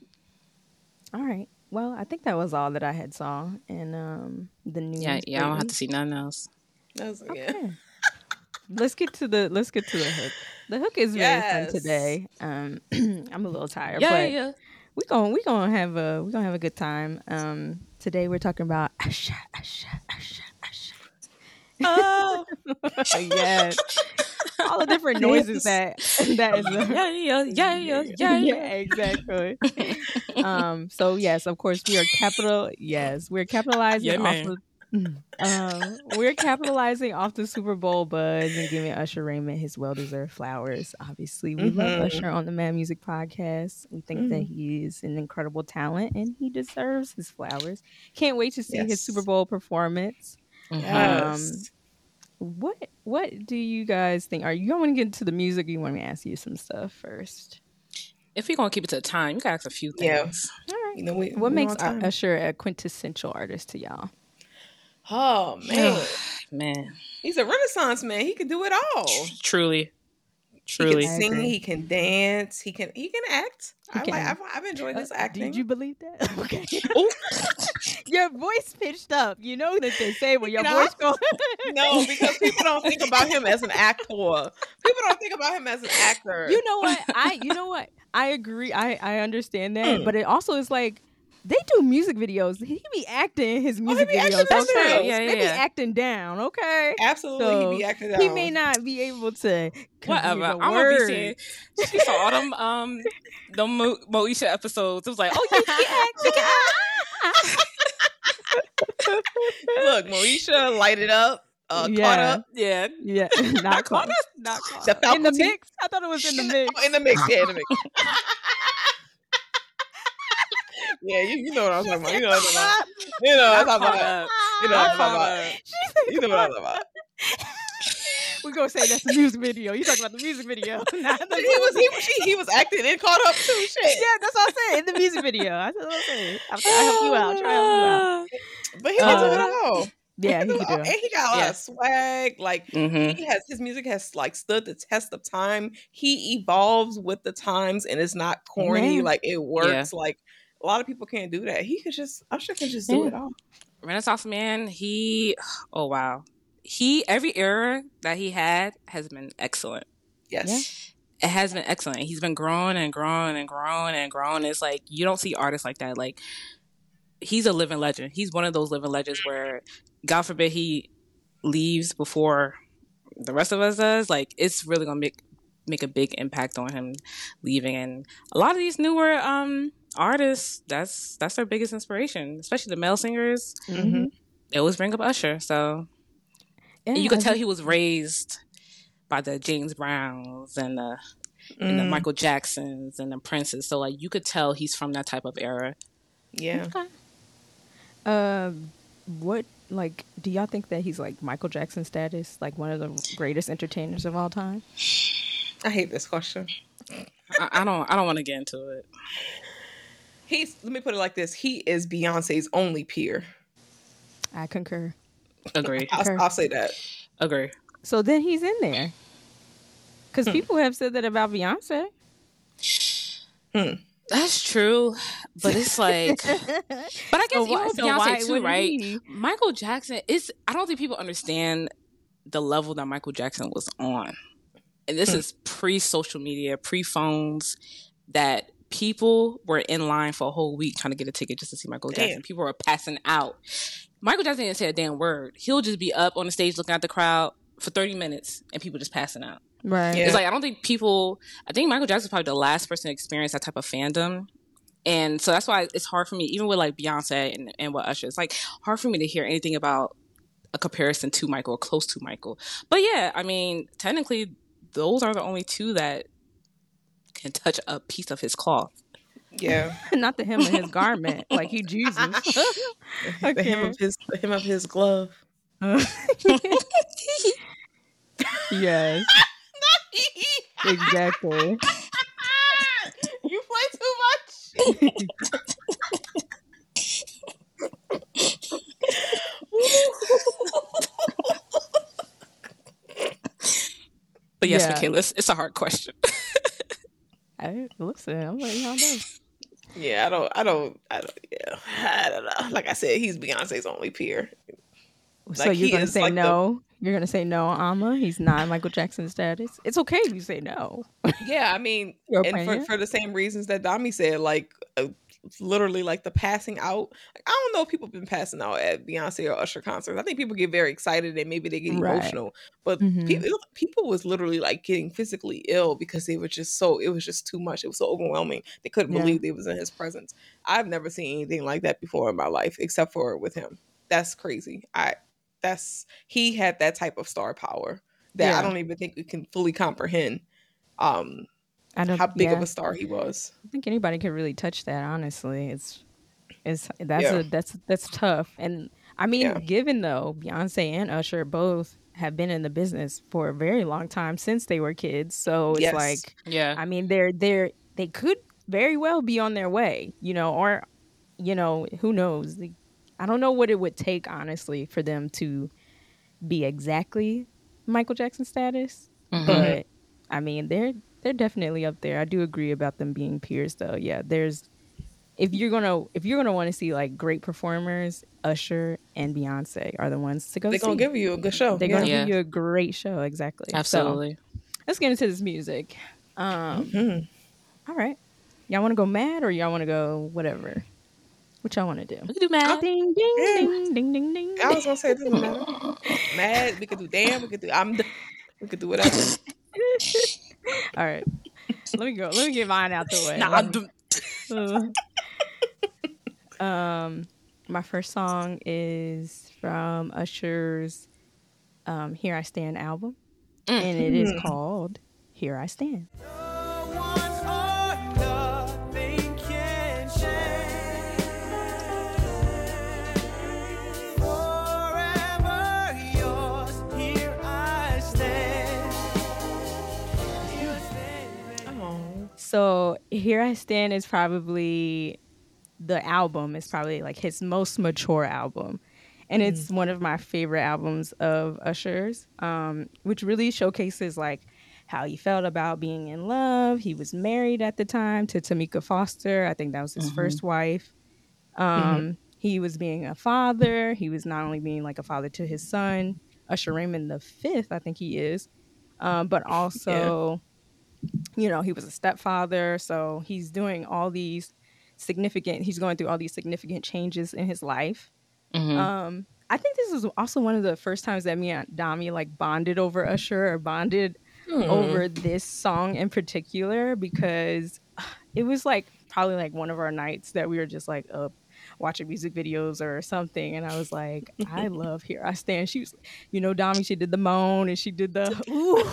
all right. Well, I think that was all that I had saw in um the news. yeah, yeah. I don't have to see nothing else. that was, yeah. Okay. let's get to the let's get to the hook. The hook is very Yes. fun today. Um, I'm a little tired, Yeah, but yeah. we going we gonna have a we gonna have a good time. Um, today we're talking about Asha Asha Asha Asha. Oh, yes, all the different noises that that is. yeah, yeah, yeah, yeah, yeah, yeah. exactly. um, so yes, of course, we are capital. Yes, we're capitalizing Yeah, off of. Um, we're capitalizing off the Super Bowl buzz and giving Usher Raymond his well-deserved flowers. Obviously, we love Mhm. Usher on the Mad Music Podcast. We think that Mm-hmm. he is an incredible talent and he deserves his flowers. Can't wait to see his Super Bowl performance. Yes. Um, what What do you guys think? Are you want to get into the music? Or you want me to ask you some stuff first? If we're gonna keep it to the time, you gotta ask a few Yeah. things. All right. you know we. What we makes on time. Usher a quintessential artist to y'all? Oh man, Man, he's a Renaissance man. He can do it all. truly, He truly. I can sing. He can dance. He can. He can act. He I like. can. I've, I've enjoyed his Uh, acting. Did you believe that? Okay. Your voice pitched up. You know that they say when your You know, voice goes. no, because people don't think about him as an actor. People don't think about him as an actor. you know what? I you know what? I agree. I I understand that, Mm. but it also is like they do music videos. He be acting in his music be videos. down okay? too. Yeah, they be acting down. Okay. Absolutely, So, he be acting. He may not be able to. convey Whatever. the I'm gonna be words. saying. She saw all them um the Mo- Moesha episodes. It was like, oh, you can act. You can act. Look, Moesha lighted up, uh, caught Yeah. up Yeah. Yeah, not caught. caught Not caught. The up. in the mix. I thought it was in the mix. the, in the mix. Yeah, in the mix. yeah, you, you know what I'm talking about. You know what I'm talking about. You know what I'm talking about. You know what I'm talking about. up. She said, You know what I'm talking about. We're gonna say that's the music video. You talking about the music video, not the He was he, was- he, he was acting and caught up too. Shit. Yeah, that's what I'm saying. In the music video. I said, okay. I'm trying to help you out. Try to help you out. But he was do Uh, it all. Yeah, he can can do it all. do. And he got a lot Yeah. of swag. Like Mhm. he has his music has like stood the test of time. He evolves with the times and it's not corny. Amen. Like it works. Like a lot of people can't do that. He could just Usher can just do Yeah. it all. Renaissance man, he oh wow. He every era that he had has been excellent. Yes. It has been excellent. He's been growing and growing and growing and growing. It's like you don't see artists like that. Like he's a living legend. He's one of those living legends where God forbid he leaves before the rest of us does. Like it's really gonna make make a big impact on him leaving. And a lot of these newer um artists, that's that's their biggest inspiration, especially the male singers. Mhm. They always bring up Usher. So and you could tell he was raised by the James Browns and the and the Mm, Michael Jacksons and the Princes. So like you could tell he's from that type of era. yeah. Um, what like? Do y'all think that he's like Michael Jackson status, like one of the greatest entertainers of all time? I hate this question. I, I don't I don't want to get into it. He's let me put it like this. He is Beyonce's only peer. I concur. Agree. I'll, Okay. I'll say that. Agree. So then he's in there, Hmm. because people have said that about Beyonce. That's true, but it's like, but I guess So even why- with so Beyonce too, right? he? Michael Jackson is. I don't think people understand the level that Michael Jackson was on, and this hmm. is pre-social media, pre-phones. That people were in line for a whole week trying to get a ticket just to see Michael Damn. Jackson. People were passing out. Michael Jackson didn't say a damn word. He'll just be up on the stage looking at the crowd for thirty minutes, and people just passing out. Right. Yeah. It's like I don't think people. I think Michael Jackson's probably the last person to experience that type of fandom, and so that's why it's hard for me, even with like Beyonce and and what Usher. It's like hard for me to hear anything about a comparison to Michael or close to Michael. But yeah, I mean, technically, those are the only two that can touch a piece of his cloth. Yeah. Not the hem of his garment. Like he Jesus. The hem of his the hem of his glove. yes. Exactly. you play too But yes, Yeah. Mikala, it's, it's a hard question. I, listen, I'm letting y'all know. Yeah, I don't I don't I don't yeah. I don't know. Like I said, he's Beyonce's only peer. so Like, you're gonna say like the- no? You're gonna say no, Ama? He's not Michael Jackson status. It's okay if you say no. Yeah, I mean, and for, for the same reasons that Dami said, like uh, literally like the passing out. Like, I don't know if people been passing out at Beyonce or Usher concerts. I think people get very excited and maybe they get Right. emotional, but Mhm. people people was literally like getting physically ill because they were just so it was just too much. It was so overwhelming. They couldn't Yeah. believe they was in his presence. I've never seen anything like that before in my life, except for with him. That's crazy. I that's he had that type of star power that Yeah. I don't even think we can fully comprehend. Um, I don't how big of a star he was. I don't think anybody could really touch that. Honestly, it's it's that's Yeah. a that's that's tough. And I mean, Yeah. given though Beyonce and Usher both have been in the business for a very long time since they were kids, so it's Yes. like Yeah. I mean, they're they're they could very well be on their way, you know, or you know, who knows? I don't know what it would take honestly for them to be exactly Michael Jackson status, Mhm. but I mean, they're they're definitely up there. I do agree about them being peers though. Yeah, there's if you're gonna if you're gonna want to see like great performers, Usher and Beyonce are the ones to go They're gonna give you a good show. They're yeah. gonna Yeah. give you a great show. Exactly. So, Absolutely. let's get into this music. Um, Mhm. all right. Y'all want to go mad or y'all want to go whatever? What y'all want to do? we can do math. Ding ding Yeah. ding ding ding ding. I was gonna say this. Matter. Mad. We could do damn. We could do. I'm. d- We could do whatever. All right. Let me go. Let me get mine out the way. Nah, do- um, my first song is from Usher's um, "Here I Stand" album, Mm. and it is called "Here I Stand." So "Here I Stand" is probably the album. is probably like his most mature album, and it's one of my favorite albums of Usher's, um, which really showcases like how he felt about being in love. He was married at the time to Tameka Foster. I think that was his first wife. Um, He was being a father. He was not only being like a father to his son, Usher Raymond the fifth, I think he is, um, but also, you know, he was a stepfather. So he's doing all these significant. He's going through all these significant changes in his life. Mhm. Um, I think this was also one of the first times that me and Dami like bonded over Usher or bonded over this song in particular because it was like probably like one of our nights that we were just like up watching music videos or something and I was like I love here I stand. She was you know Dami she did the moan and she did the ooh,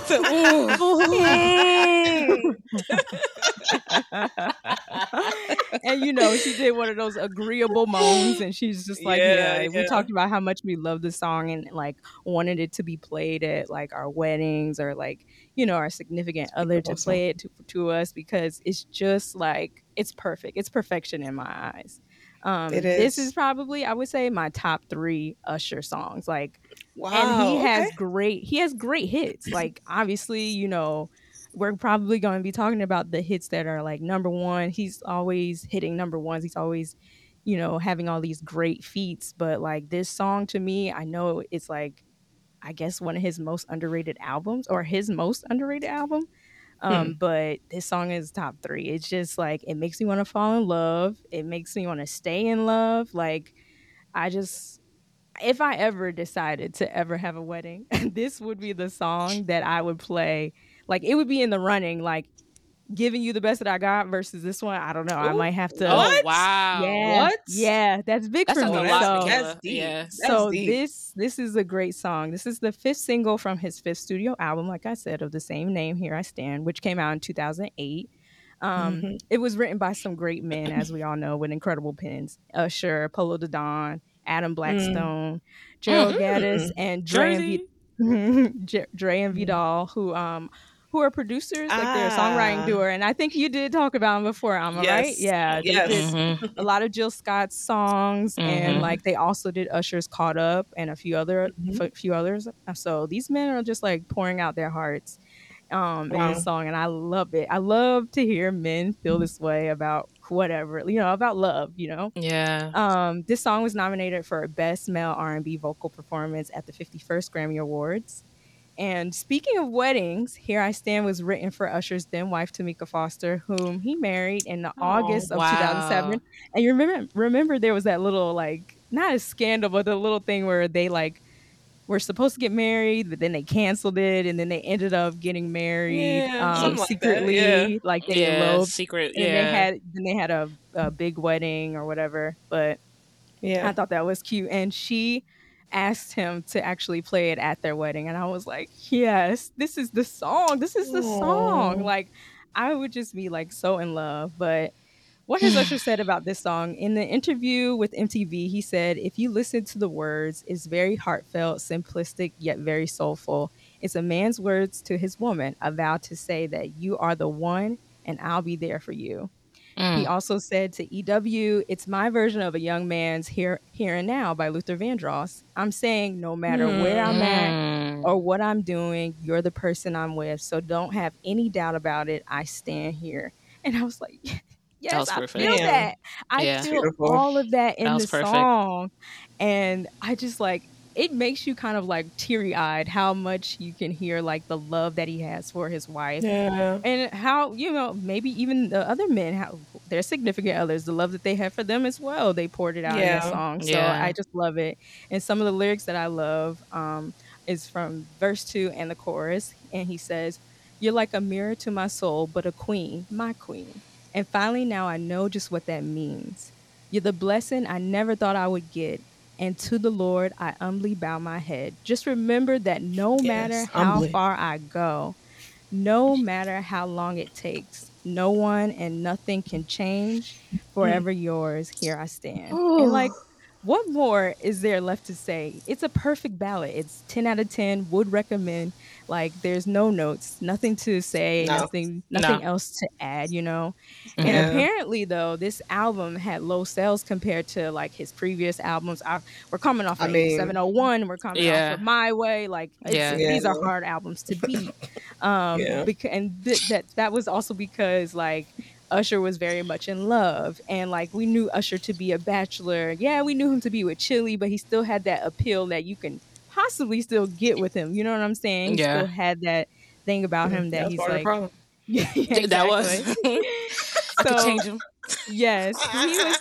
and you know she did one of those agreeable moans and she's just like Yeah, yeah, we talked about how much we love the song and like wanted it to be played at like our weddings or like you know our significant other to awesome. play it to, to us because it's just like it's perfect. It's perfection in my eyes um this is. probably i would say my top three usher songs like Wow. and he has okay. great he has great hits like obviously you know we're probably going to be talking about the hits that are like number one he's always hitting number ones he's always you know having all these great feats but like this song to me i know it's like i guess one of his most underrated albums or his most underrated album um but this song is top three. It's just like it makes me want to fall in love. It makes me want to stay in love. Like i just if I ever decided to ever have a wedding, this would be the song that I would play. Like it would be in the running, like giving you the best that I got versus this one. I don't know. I might have to. Oh What? wow. Yeah, What? Yeah, that's big That for me. a lot. So, that's deep. Yeah. That's so deep. this this is a great song. This is the fifth single from his fifth studio album, like I said, of the same name, Here I Stand, which came out in 2008. Um, Mhm. It was written by some great men, as we all know, with incredible pens: Usher, Polo Don, Adam Blackstone, Gerald Mm. Gaddis, and Dre and, Jersey. v- J- Dre and Vidal, who um who are producers, like they're a songwriting Ah. duo. And I think you did talk about them before, Ama, right? Yes. Yeah, they Yes. did Mhm. a lot of Jill Scott's songs, and Mhm. like they also did Usher's "Caught Up" and a few other Mhm. f- few others. So these men are just like pouring out their hearts um, in Wow. this song, and I love it. I love to hear men feel this way about whatever you know about love. You know, Yeah. um, this song was nominated for Best Male R&B Vocal Performance at the 51st Grammy Awards. And speaking of weddings, Here I Stand was written for Usher's then wife Tameka Foster, whom he married in the August of wow. 2007. And you remember remember there was that little like not a scandal, but the little thing where they like were supposed to get married, but then they canceled it, and then they ended up getting married Yeah, um, like secretly, yeah. like they yeah. eloped, Secret. and Yeah. they had then they had a, a big wedding or whatever. But Yeah. I thought that was cute. And she asked him to actually play it at their wedding. And I was like, yes, this is the song. This is the song. Like, I would just be like so in love. But what has Usher said about this song? In the interview with MTV, he said, if you listen to the words, it's very heartfelt, simplistic, yet very soulful. It's a man's words to his woman, a vow to say that you are the one and I'll be there for you. He Mm. also said to EW, "It's my version of a young man's here, here and now" by Luther Vandross. I'm saying no matter where I'm at Mm. or what I'm doing, you're the person I'm with. So don't have any doubt about it. I stand here. And I was like, yes, was I perfect. feel Yeah. that. I Yeah. feel Beautiful. all of that in That the perfect. song. And I just like it makes you kind of like teary eyed how much you can hear like the love that he has for his wife. Yeah. and how you know maybe even the other men how their significant others the love that they have for them as well they poured it out in Yeah. that song. So Yeah. i just love it. And some of the lyrics that i love um, is from verse 2 and the chorus. And he says you're like a mirror to my soul but a queen my queen. And finally now i know just what that means. You're the blessing i never thought i would get and to the Lord I humbly bow my head. Just remember that no Yes, matter how humbly. far I go, no matter how long it takes, no one and nothing can change. Forever yours, here I stand. And like, what more is there left to say? It's a perfect ballad. It's 10 out of 10. Would recommend. Like, there's no notes, nothing to say, No. nothing, No. nothing else to add. You know. And apparently, though, this album had low sales compared to like his previous albums. I, we're coming off I of mean- 701. We're coming Yeah. off of My Way. Like, it's, Yeah. these are hard albums to beat. Um, Yeah. beca- and th- that that was also because like Usher was very much in love, and like we knew Usher to be a bachelor. Yeah, we knew him to be with Chili, but he still had that appeal that you can possibly still get with him. You know what I'm saying? He Yeah. still had that thing about him that That's he's part of the like, problem. yeah, yeah, That was. exactly. I could change him. yes, he was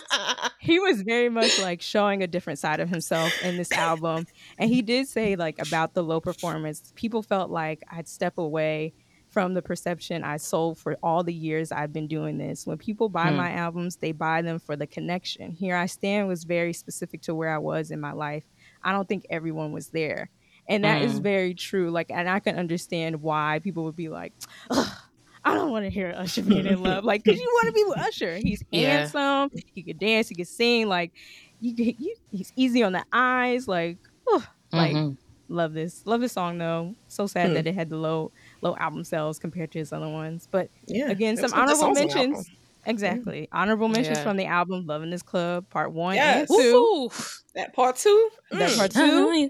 he was very much like showing a different side of himself in this album and he did say like about the low performance people felt like i'd step away from the perception i sold for all the years i've been doing this when people buy Hmm. my albums they buy them for the connection here i stand was very specific to where i was in my life i don't think everyone was there and that is Mm. very true like and i can understand why people would be like I don't want to hear Usher being in love, like, cause you want to be with Usher. He's Yeah. handsome, he can dance, he can sing, like, you, could- you he's easy on the eyes, like, oh, like, Mhm. love this, love this song though. So sad Hmm. that it had the low, low album sales compared to his other ones, but Yeah. again, some honorable songs album. mentions. Exactly, honorable mentions Yeah. from the album "Love in This Club" Part One Yes. and Two. Ooh. That part two. That Mm. part two.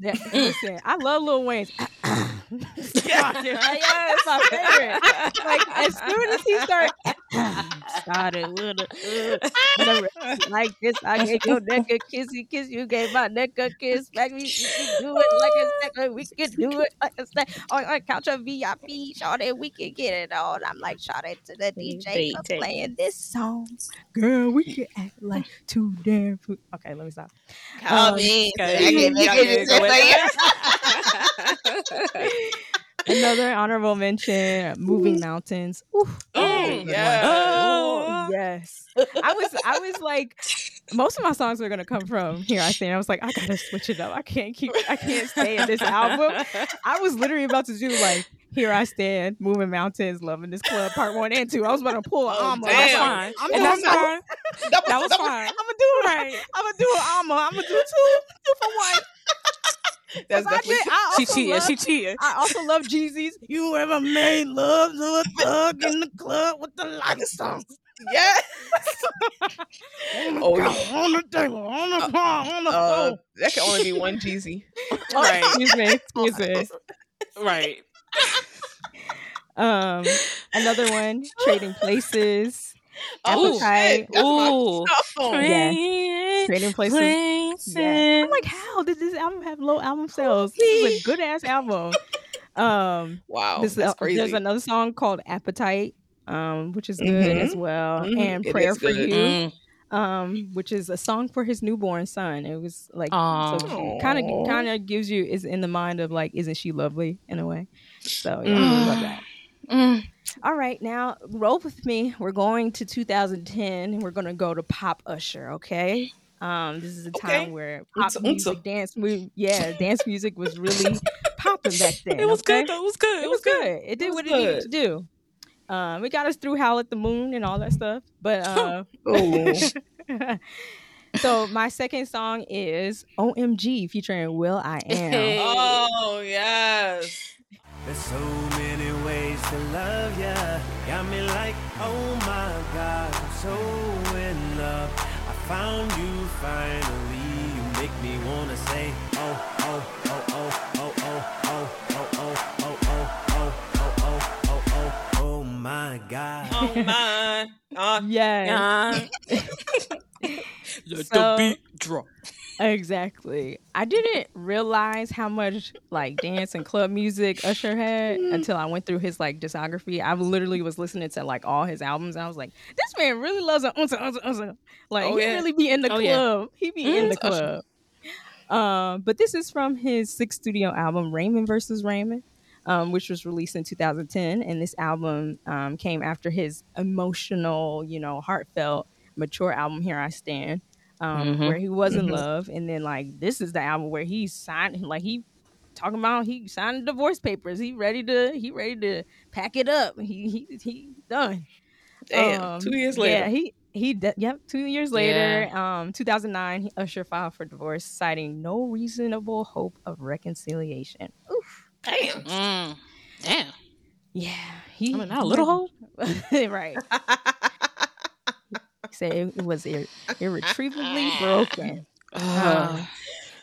That, listen, I love Lil Wayne's. yeah, it's my favorite. Like as soon as he started, started with a, uh, like this, I gave your neck a kissy kiss, you gave my neck a kiss. Back we, we can do it like a second, we can do it like a second. On, on couch of VIP, Shawty, we can get it on. I'm like, Shawty to the DJ for playing this song. Girl, we can act like two damn. Food. Okay, let me stop. Call Um, me. okay. I can make Y'all it can go just with like- Another honorable mention: "Moving Mountains." Ooh, Oh, yeah. Oh, yes. I was I was like most of my songs were gonna come from Here I Stand. I was like, I gotta switch it up. I can't keep I can't stay in this album. I was literally about to do like Here I Stand, Moving Mountains, Love in This Club, part one and two. I was about to pull an Oh, Ama. That's That's fine. fine. I'm and doing that's fine. Double- That was double- fine. I'm gonna do it. Right. I'm gonna do an Ama. I'm gonna do two, two for one. That's 'Cause I, definitely did, I She cheated. love, She cheated. I also love Jeezy's. You ever made love to a thug in the club with the lights on? yes. Oh, yeah. on the table, on the bar, on the Uh, floor. that can only be one Jeezy. Right. Excuse me. Excuse me. Right. Um, another one, Trading Places. Oh, Appetite. shit. That's my Ooh. Yeah. Trading Places. Yeah. I'm like, how did this album have low album sales? This is a good ass album. Um, Wow. this, that's uh, crazy. there's another song called Appetite, um, which is good Mhm. as well, Mhm. and It Prayer for. You, Mm. um, which is a song for his newborn son. It was like kind of kind of gives you is in the mind of like, isn't she lovely in a way? So yeah, Mm. Love that. Mm. All right, now roll with me. We're going to 2010 and we're going to go to Pop Usher, okay? Um, this is a time Okay. where pop Unta- music, unta. dance, mu- yeah, dance music was really popping back then. It was okay? good though. It was good. It was good. It did was what it needed to do. Um, it got us through Howl at the Moon and all that stuff. But uh, Oh. so my second song is OMG featuring Will I Am. Hey. oh yes. There's so many ways to love ya. Got me like, oh my God, I'm so in love. I found you finally. You make me wanna say, oh, oh, oh, oh, oh, oh, oh, oh, oh, oh, oh, oh, oh, oh, oh, oh, oh my God. Oh my. Uh, Yeah. Let So- the beat drop. Exactly. I didn't realize how much like dance and club music Usher had Mm. until I went through his like discography. I literally was listening to like all his albums. And I was like, this man really loves a unsa, unsa, unsa. Like Oh, he yeah. really be in the Oh, yeah. club. He be in Mm, the club. Um, but this is from his sixth studio album, Raymond versus Raymond, um, which was released in 2010. And this album um, came after his emotional, you know, heartfelt, mature album, Here I Stand, um, Mhm. where he was in Mhm. love. And then, like, this is the album where he signed, like, he talking about he signed divorce papers. He ready to, he ready to pack it up. He, he, he done. damn. Um, Two years later. Yeah, he he de- yep, 2 years later, um 2009, he- Usher filed for divorce citing no reasonable hope of reconciliation. Oof. Damn. Mm. Damn. Yeah, he I mean, not a little hope. right. He said it, it was ir- irretrievably broken. Ugh. Uh,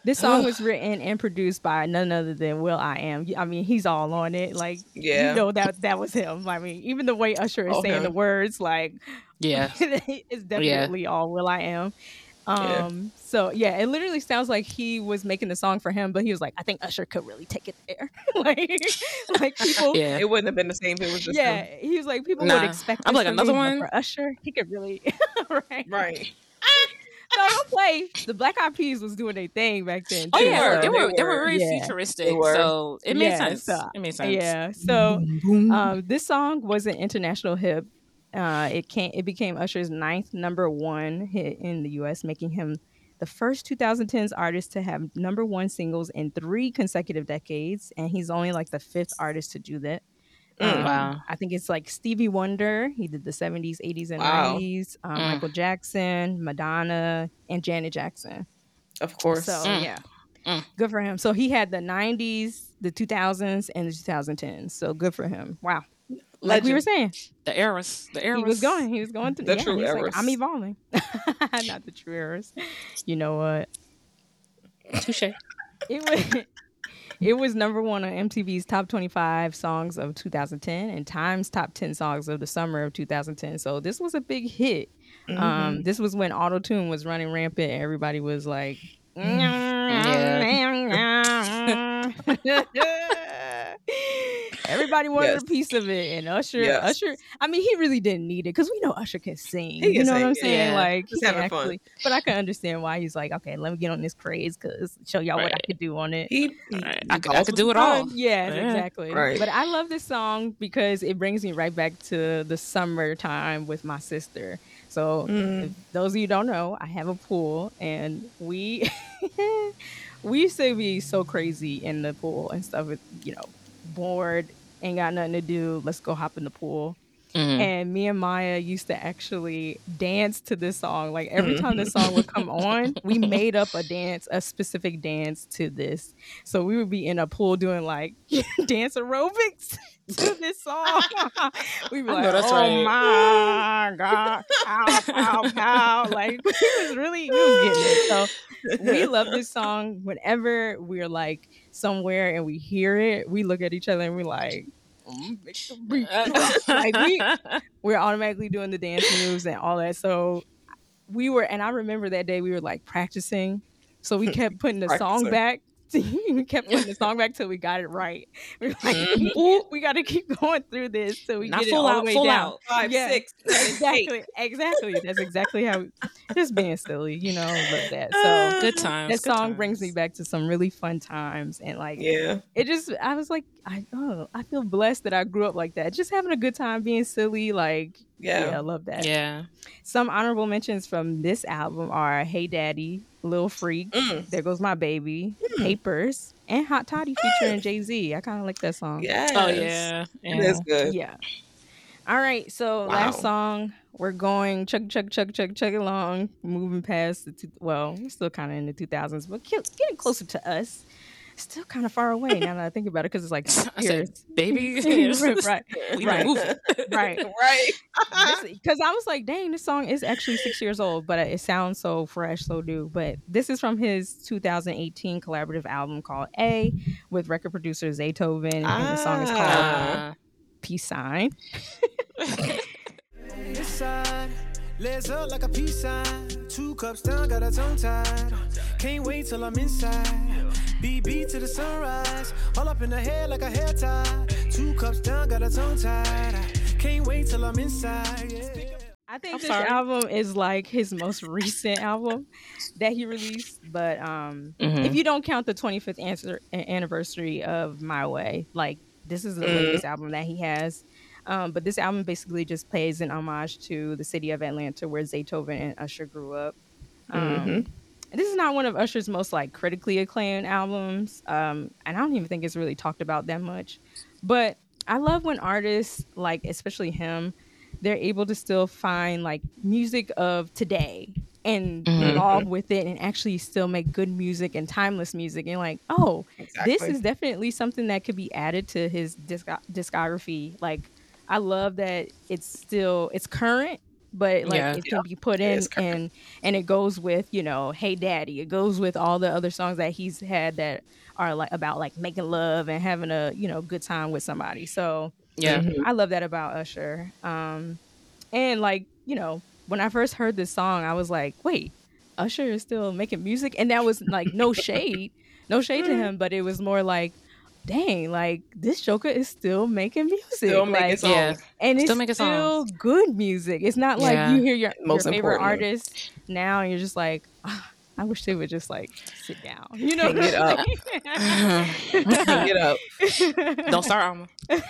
this song was written and produced by none other than will.i.am. I mean, he's all on it. Like, Yeah. you know that that was him. I mean, even the way Usher is Oh, saying him. the words, like, yeah. it's definitely all will.i.am. Yeah. Um, so yeah, it literally sounds like he was making the song for him, but he was like, I think Usher could really take it there. like, like people, yeah. Yeah. It wouldn't have been the same if it was just him. he was like, people Nah. would expect. I'm like, another one? for Usher. He could really, right? Right. No, don't play. The Black Eyed Peas was doing their thing back then. Oh yeah, they were they they were were. very Yeah. futuristic, were. so it made Yeah, sense. so- it made sense. Yeah. So um, this song was an international hit. Uh, it came. It became Usher's ninth number one hit in the U.S., making him the first 2010s artist to have number one singles in three consecutive decades, and he's only like the fifth artist to do that. Mm. Um, Wow. I think it's like Stevie Wonder. He did the 70s, 80s, and Wow. 90s. Um, Mm. Michael Jackson, Madonna, and Janet Jackson. Of course. So Mm. yeah, Mm. good for him. So he had the '90s, the 2000s, and the 2010s. So good for him. Wow. Like we were saying, The eras, the eras. he was going. He was going through The yeah, true he's like. I'm evolving. Not the true errors. You know what? Touche. It was. It was number one on MTV's top 25 songs of 2010 and Time's top 10 songs of the summer of 2010. So this was a big hit. Mm-hmm. Um, this was when auto tune was running rampant. And everybody was like, Everybody wanted Yes. a piece of it, and Usher, Yes. Usher. I mean, he really didn't need it because we know Usher can sing. He you can know what I'm saying? yeah. Like, Just he can having fun. But I can understand why he's like, okay, let me get on this craze because show y'all what I could do on it. He, he, Right. he I could, I could do it all. Yes, Yeah. exactly. Right. But I love this song because it brings me right back to the summertime with my sister. So, Mm. if those of you don't know, I have a pool, and we we used to be so crazy in the pool and stuff. With you know, bored, ain't got nothing to do. Let's go hop in the pool. Mhm. And me and Maya used to actually dance to this song. Like every time the song would come on, we made up a dance, a specific dance to this. So we would be in a pool doing like dance aerobics to this song. We'd be I know like, "Oh right." my god, pow, pow, pow!" Like we was really, we was getting it. So we love this song. Whenever we're like somewhere and we hear it, we look at each other and we're like, "Mm, make the beat drop." like we we're automatically doing the dance moves and all that. So we were, and I remember that day we were like practicing. So we kept putting the song back. we kept putting the song back till we got it right. We were like, Mhm. we got to keep going through this till we Not get full it all out, the way full down. out. Five, Yeah, six, seven, eight. Exactly, exactly. That's exactly how. Just being silly, you know. Love that. So Good times. that good song brings me back to some really fun times and like Yeah. it just i was like i oh i feel blessed that i grew up like that just having a good time being silly like yeah, Yeah. i love that Yeah. some honorable mentions from this album are hey daddy lil freak Mm. there goes my baby papers and hot toddy featuring jay-z i kind of like that song Yes. Oh yeah. yeah. That's good. yeah all right so last song we're going chug chug chug chug chug along moving past the two, well we're still kind of in the 2000s but getting closer to us still kind of far away now that i think about it because it's like I said, years. baby. right we right. moving. right right. because i was like dang this song is actually six years old but it sounds so fresh so new but this is from his 2018 collaborative album called a with record producer zaytoven and the song is called. Uh, peace sign This side, legs up like a peace sign. Two cups down, got a tongue tied. Can't wait till I'm inside. BB to the sunrise, all up in the hair like a hair tie. Two cups down, got a tongue tied. Can't wait till I'm inside. Yeah. I think I'm this sorry. album is like his most recent album that he released, but um, Mhm. if you don't count the 25th answer, anniversary of My Way, like this is the Mm. latest album that he has. Um, but this album basically just plays an homage to the city of Atlanta, where Zaytoven and Usher grew up. Um, Mhm. this is not one of Usher's most like critically acclaimed albums, um, and I don't even think it's really talked about that much. But I love when artists, like especially him, they're able to still find like music of today and Mhm. evolve with it and actually still make good music and timeless music and like oh Exactly. this is definitely something that could be added to his disc- discography like i love that it's still it's current but like Yeah. it can be put in and and it goes with you know hey daddy it goes with all the other songs that he's had that are like about like making love and having a you know good time with somebody so yeah. I love that about Usher. Um, and like you know, when I first heard this song, I was like, wait, Usher is still making music, and that was like no shade, no shade to him, but it was more like, dang, like this Joker is still making music, Still making like, songs. Yeah. and it's Still making good music. It's not like Yeah. you hear your, your favorite artist now, and you're just like. "Ah, I wish they would just like sit down, you know. Hang it up. up. Get up. Don't start Ama. I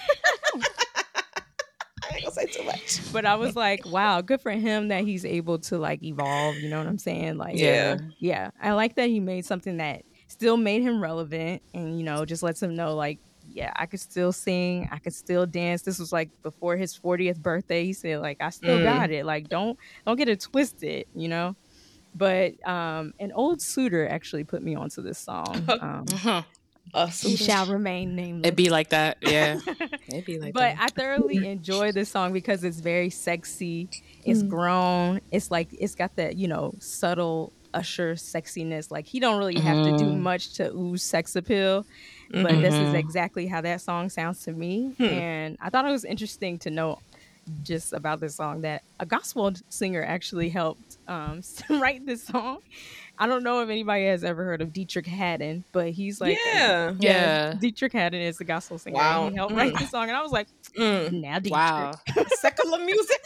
ain't gonna say too much. but I was like, wow, good for him that he's able to like evolve. You know what I'm saying? Like, Yeah. yeah. I like that he made something that still made him relevant, and you know, just lets him know like, yeah, I could still sing, I could still dance. This was like before his 40th birthday. He said like, I still Mm. got it. Like, don't don't get it twisted. You know. But um, an old suitor actually put me onto this song. Um. Us. he shall remain nameless. It'd be like that. Yeah. It'd be like but that. I thoroughly enjoy this song because it's very sexy. It's grown. It's like it's got that you know subtle usher sexiness. Like he don't really have to do Mhm. much to ooze sex appeal, but this is Mhm. exactly how that song sounds to me. And I thought it was interesting to know just about this song that a gospel singer actually helped um, write this song. I don't know if anybody has ever heard of Deitrick Haddon, but he's like yeah. Yeah. Deitrick Haddon is the gospel singer. Wow. He helped write Mm. the song, and I was like, Mm. now Deitrick. Wow. Secular music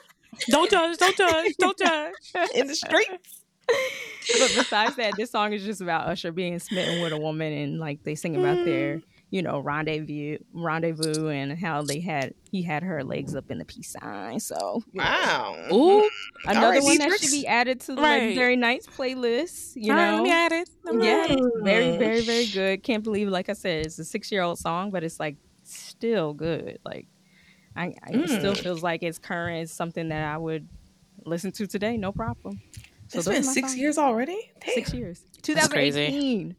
don't judge. Don't judge. Don't judge. in the streets. but besides that, this song is just about Usher being smitten with a woman, and like they sing about their, you know, rendezvous, rendezvous, and how they had he had her legs up in the peace sign. So you know, Wow. Ooh. another right, one that Deitrick. should be added to the Right. Legendary Nights playlist. You All right, know, let me add it. Yeah, add it. very, Mm. very, very good. Can't believe, like I said, it's a six-year-old song, but it's like still good. Like, I, I it still Mm. feels like it's current. It's something that I would listen to today, no problem. So It's those been six songs. years already. Damn. Six years. That's crazy. 2018.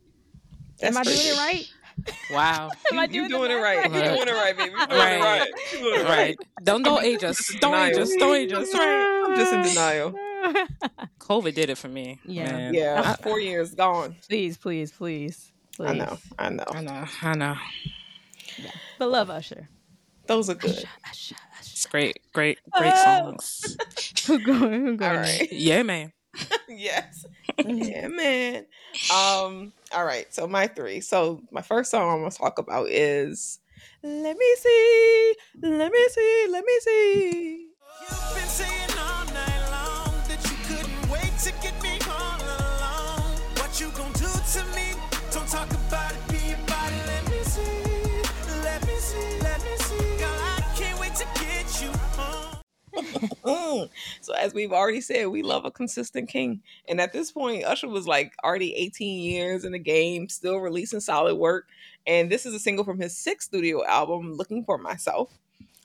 That's Am I doing it right? Wow. Am I You, you doing it math right. You Right. doing it right, baby. You doing Right. it right. You doing it right. Right. Don't don't age us. This is Don't age us. Don't age us. Right. I'm just in denial. COVID did it for me. Yeah. man. Yeah, four years gone. please, please, please, please. I know. I know. I know. I know. But love Usher. Those are good. Usher, Usher. It's great, great, great songs. Who going? Who going? All right. Yeah, man. yes. yeah, man. Um. All right. So my three. So my first song I'm gonna talk about is "Let Me See, Let Me See, Let Me See." You've been saying all night long that you couldn't wait to get me all alone. What you gonna do to me? So as we've already said, we love a consistent king. And at this point, Usher was like already 18 years in the game, still releasing solid work. And this is a single from his sixth studio album, Looking for Myself.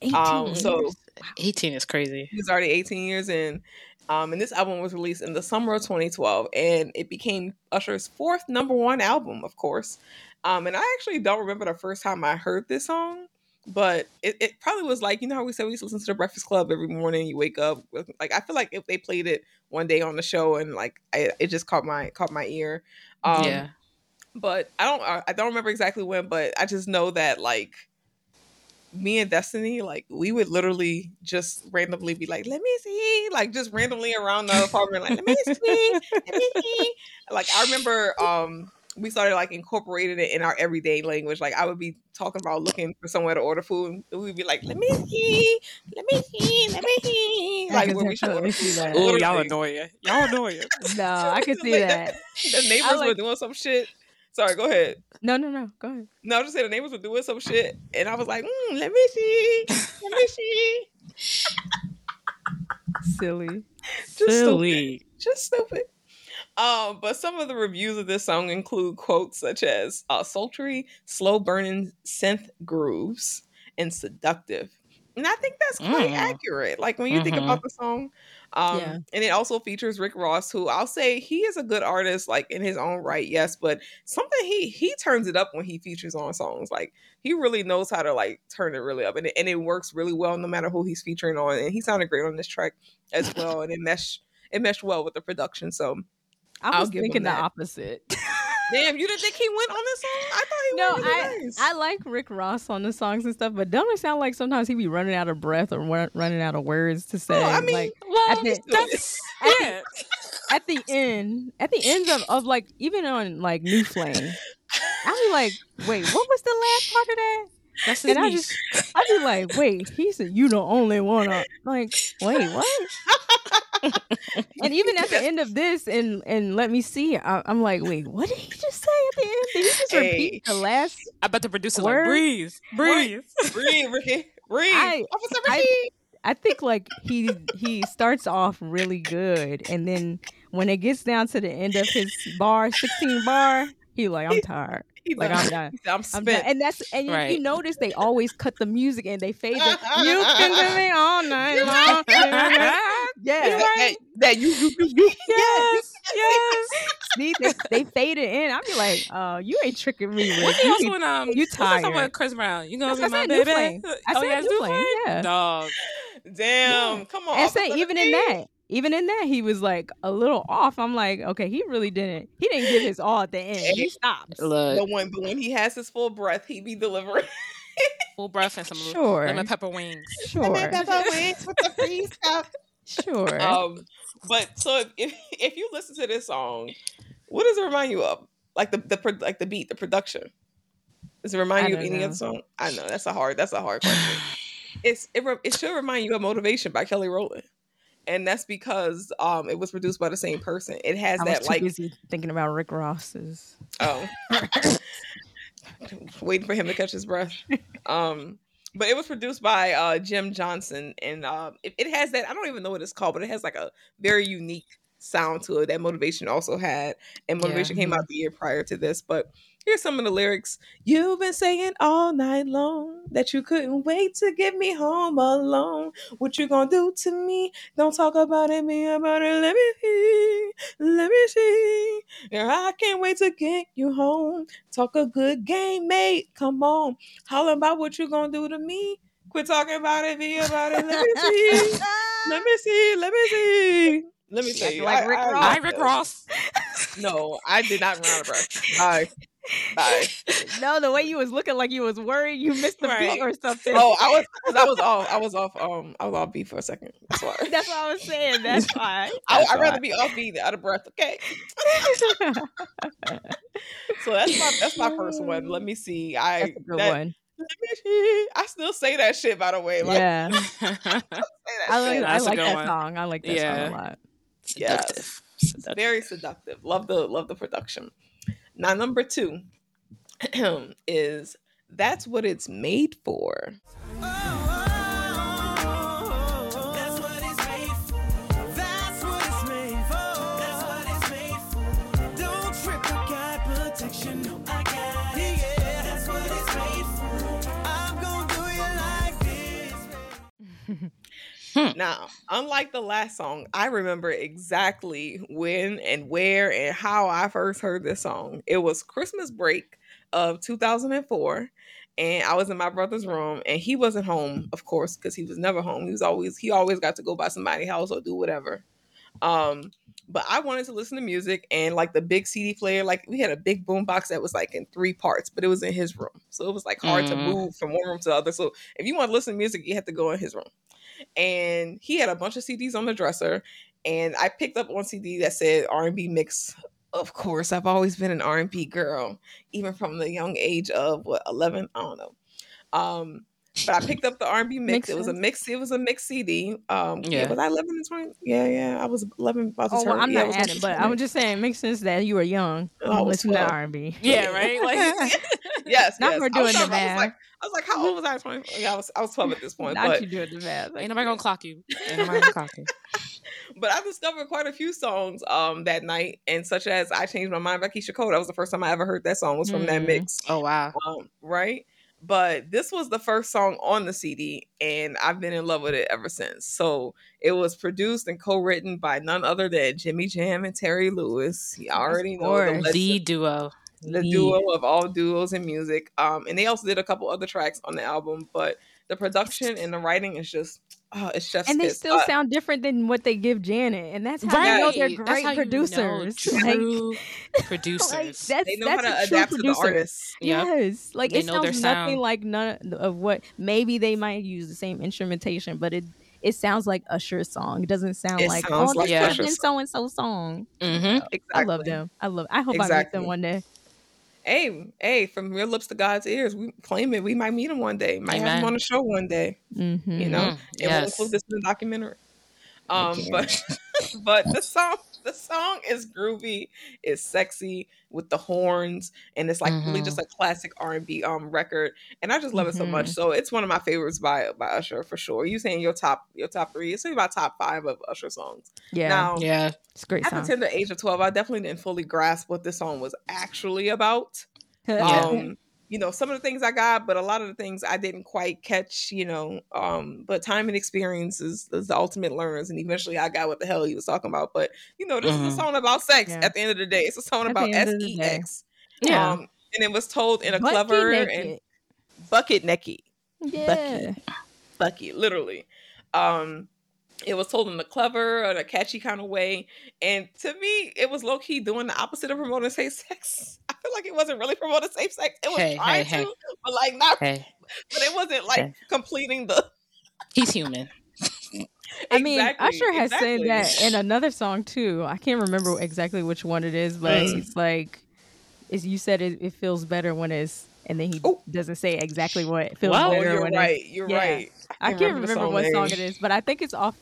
18 Um, so years. 18 is crazy. He's already 18 years in. Um, and this album was released in the summer of 2012, and it became Usher's fourth number one album, of course. Um, and I actually don't remember the first time I heard this song, but it, it probably was like, you know how we said we used to listen to the Breakfast Club every morning, you wake up. with- Like, I feel like if they played it one day on the show and like I, it just caught my caught my ear. Um, yeah. but I don't I I don't remember exactly when, but I just know that like me and Destiny, like we would literally just randomly be like, "Let me see," like just randomly around the apartment, like, "Let me see, let me see." Like I remember, um, we started like incorporating it in our everyday language. Like I would be talking about looking for somewhere to order food, and we'd be like, "Let me see, let me see, let me see," I like when we should order see food. that. Oh, y'all Literally. annoying. Y'all annoying. No, I can see Like, that. The neighbors were doing some shit. Sorry, go ahead. No, no, no. Go ahead. No, I just said the neighbors were doing some shit, and I was like, mm, "Let me see, let me see." Silly. Just stupid. Silly. Just stupid. Um, but some of the reviews of this song include quotes such as uh, "sultry, slow burning synth grooves" and "seductive," and I think that's quite Mm. accurate. Like when you think Mhm. about the song, um, Yeah. and it also features Rick Ross, who I'll say he is a good artist, like in his own right, yes, but something he he turns it up when he features on songs. Like he really knows how to like turn it really up, and it, and it works really well no matter who he's featuring on. And he sounded great on this track as well, and it meshed it meshed well with the production. So I was thinking the opposite. damn, you didn't think he went on this song? I thought he no, I nice. I like Rick Ross on the songs and stuff, but don't it sound like sometimes he be running out of breath or run- running out of words to say? Oh, I mean, like Well, At the- that's at yeah. at the end, at the end of, of like even on like New Flame, I be like, wait, what was the last part of that? That's And I just, I be like, wait, he said you the only one. Up. Like, wait, what? and even at the end of this, and and let me see, I, I'm like, wait, what did he just say at the end? Did he just Hey. repeat the last? I bet the producer Word? like breathe, breathe. breathe, Ricky, breathe, I- Officer I- Ricky. I think like he he starts off really good, and then when it gets down to the end of his bar, 16 bar, he like, I'm tired. He Like. I'm done. I'm I'm spent. And that's and you- you notice they always cut the music and they fade the you can do me all night long. yeah. that, you, you, you, you. yes, yes. See, they, they fade it in. I'm be like, uh, you ain't tricking me, Rick. What You else can- when um you what's tired. with Chris Brown? You gonna That's be what I my baby? Flame. I oh, said yeah, New Flame, Flame. yeah. Dog. Damn, come on. and say even in that, even in that, he was like a little off. I'm like, okay, he really didn't. He didn't give his all at the end. He stops. Look, But when, but when he has his full breath, he be delivering. full breath and some Sure. lemon pepper wings. Sure. Pepper wings with the free stuff. Sure. Um, but so if, if if you listen to this song, what does it remind you of? Like the the like the beat, the production. Does it remind you of any know. other song? I know that's a hard that's a hard question. it's it, re- it should remind you of Motivation by Kelly Rowland. And that's because um it was produced by the same person. It has I was that too like busy thinking about Rick Ross's. oh waiting for him to catch his breath. Um but it was produced by uh Jim Jonsin and um it, it has that I don't even know what it's called, but it has like a very unique sound to it that motivation also had. And Yeah. motivation came out the year prior to this. But here's some of the lyrics. You've been saying all night long that you couldn't wait to get me home alone. What you gonna do to me? Don't talk about it, be about it. Let me see. Let me see. Yeah, I can't wait to get you home. Talk a good game, mate. Come on. Holler about what you gonna do to me. Quit talking about it, be about it. Let me see. Let me see. Let me see. Let me tell You see. acting like Rick Ross. love Hi, Rick. Ross. No, I did not run out of breath. Bye. Bye. no, the way you was looking like you was worried you missed the Right. beat or something. Oh, I was I was off. I was off. Um, I was off beat for a second. That's why. That's what I was saying. That's why. I, That's I'd rather be off beat than out of breath. Okay. So that's my that's my first one. Let me see. I That's a good that- one. Let me see. I still say that shit. By the way, like yeah, say I like. I like that one. song. I like that Yeah. song a lot. Seductive. It's Seductive. very seductive. Love the love the production. Now number two is that's what it's made for. That's this. Now, unlike the last song, I remember exactly when and where and how I first heard this song. It was Christmas break of 2004 and I was in my brother's room and he wasn't home, of course, because he was never home. He was always he always got to go by somebody's house or do whatever. Um but I wanted to listen to music and like the big CD player, like we had a big boom box that was like in three parts, but it was in his room. So it was like hard to Mhm. move from one room to the other. So if you want to listen to music, you have to go in his room and he had a bunch of CDs on the dresser, and I picked up one CD that said R and B mix. Of course, I've always been an R and B girl, even from the young age of what eleven. I don't know. Um, but I picked up the R and B mix. Makes it was a mix. It was a mix CD. Um, yeah. Yeah. was I eleven and twenty? Yeah, yeah. I was eleven. About to Oh, well, I'm yeah, not was adding, but I was just saying it makes sense that you were young. Oh, I listen to R&B. Yeah, right? Like yes. Now yes. we're I was doing the talking- I was like, math. I was like, how old was I? Twenty. Yeah, I was. I was twelve at this point. Not but you doing the math. ain't nobody gonna clock you. Ain't nobody gonna clock you. but I discovered quite a few songs um that night, and such as "I Changed My Mind" by Keyshia Cole. That was the first time I ever heard that song. Was from that Mm. mix, Oh wow. um, right? But this was the first song on the CD, and I've been in love with it ever since. So it was produced and co-written by none other than Jimmy Jam and Terry Lewis. You already know the, legend- The duo. the The- duo of all duos in music. Um, and they also did a couple other tracks on the album, but the production and the writing is just, oh, it's just. And they kiss. still Uh, sound different than what they give Janet, and that's how you know they're That's great you know producers. Like, True like, producers. that's they know how that's to a true to the producer. artists. Yep. Yes, like They it know their sounds nothing sound. like none of what. Maybe they might use the same instrumentation, but it it sounds like Usher's song. It doesn't sound It like sounds oh, like this Usher's has been so and so song. hmm Exactly. I love them. I love. I hope I meet them one day. Hey, hey, from your lips to God's ears, we claim it. We might meet him one day. Might have him on the show one day. Mm-hmm. You know, Mhm. and we'll include this in the documentary. Um, but but the song the song is groovy, it's sexy with the horns, and it's like really just a classic R and B um record. And I just love it so much. Mhm. So it's one of my favorites by by Usher for sure. You saying your top your top three? It's about top five of Usher songs. Yeah, Now Yeah. it's a great at the song. tender age of twelve, I definitely didn't fully grasp what this song was actually about Yeah. um you know some of the things i got but a lot of the things i didn't quite catch you know um but time and experience is, is the ultimate learners and eventually i got what the hell he was talking about but you know this Mhm. is a song about sex Yeah. at the end of the day it's a song At about end of the day. sex Yeah. um and it was told in a Bucky clever and bucket necky Yeah. Bucky, literally. Um, it was told in a clever and a catchy kind of way, and to me, it was low key doing the opposite of promoting safe sex. I feel like it wasn't really promoting safe sex. It was Hey, trying hey, hey. to, but like not, Hey, but it wasn't like Hey. completing the. he's human. I mean, Exactly, Usher has exactly. said that in another song too. I can't remember exactly which one it is, but Mm. it's like, is you said it, it feels better when it's, and then he Oh. doesn't say exactly what it feels Wow. Better you're when right. it's. You're yeah. right. I can't remember, the what song it is, but I think it's off.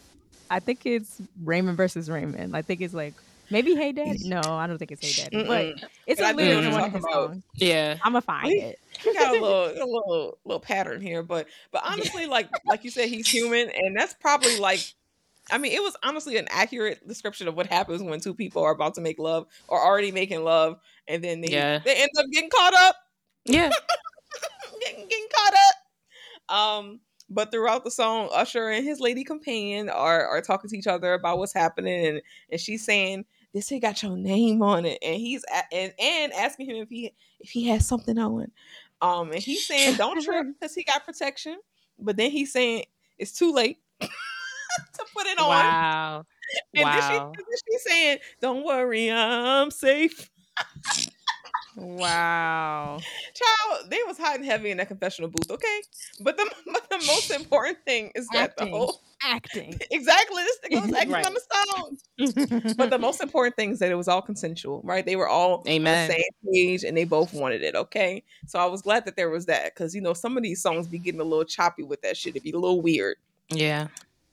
I think it's Raymond versus Raymond. I think it's like maybe Hey Daddy. No, I don't think it's Hey Daddy, Mm-mm. but it's But I a know lyric in one of his talking about. songs. Yeah. I'm gonna find We- it. we got a little, a little, little pattern here, but, but honestly, like, like you said, he's human, and that's probably like, I mean, it was honestly an accurate description of what happens when two people are about to make love or already making love, and then they Yeah. they end up getting caught up, Yeah. getting getting caught up. Um, but throughout the song, Usher and his lady companion are are talking to each other about what's happening, and and she's saying. This here got your name on it, and he's and and asking him if he if he has something on. Um, and he's saying don't trip because he got protection, but then he's saying it's too late to put it on. Wow. And then, she, then she's saying, "Don't worry, I'm safe." Wow. Child, they was hot and heavy in that confessional booth, okay? But the but the most important thing is that the whole Acting. exactly this thing was acting Right. on the song. But the most important thing is that it was all consensual, right? They were all on the same page and they both wanted it, okay? So I was glad that there was that because you know some of these songs be getting a little choppy with that shit. It'd be a little weird. Yeah.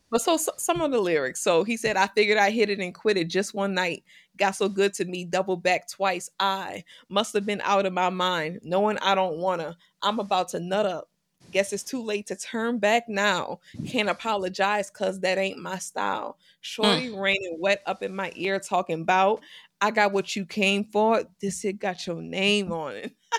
But so, so some of the lyrics. So he said, I figured I hit it and quit it just one night. Got so good to me, double back twice. I must have been out of my mind, knowing I don't wanna. I'm about to nut up. Guess it's too late to turn back now. Can't apologize cause that ain't my style. Mm. Shorty raining wet up in my ear talking about I got what you came for. This it got your name on it.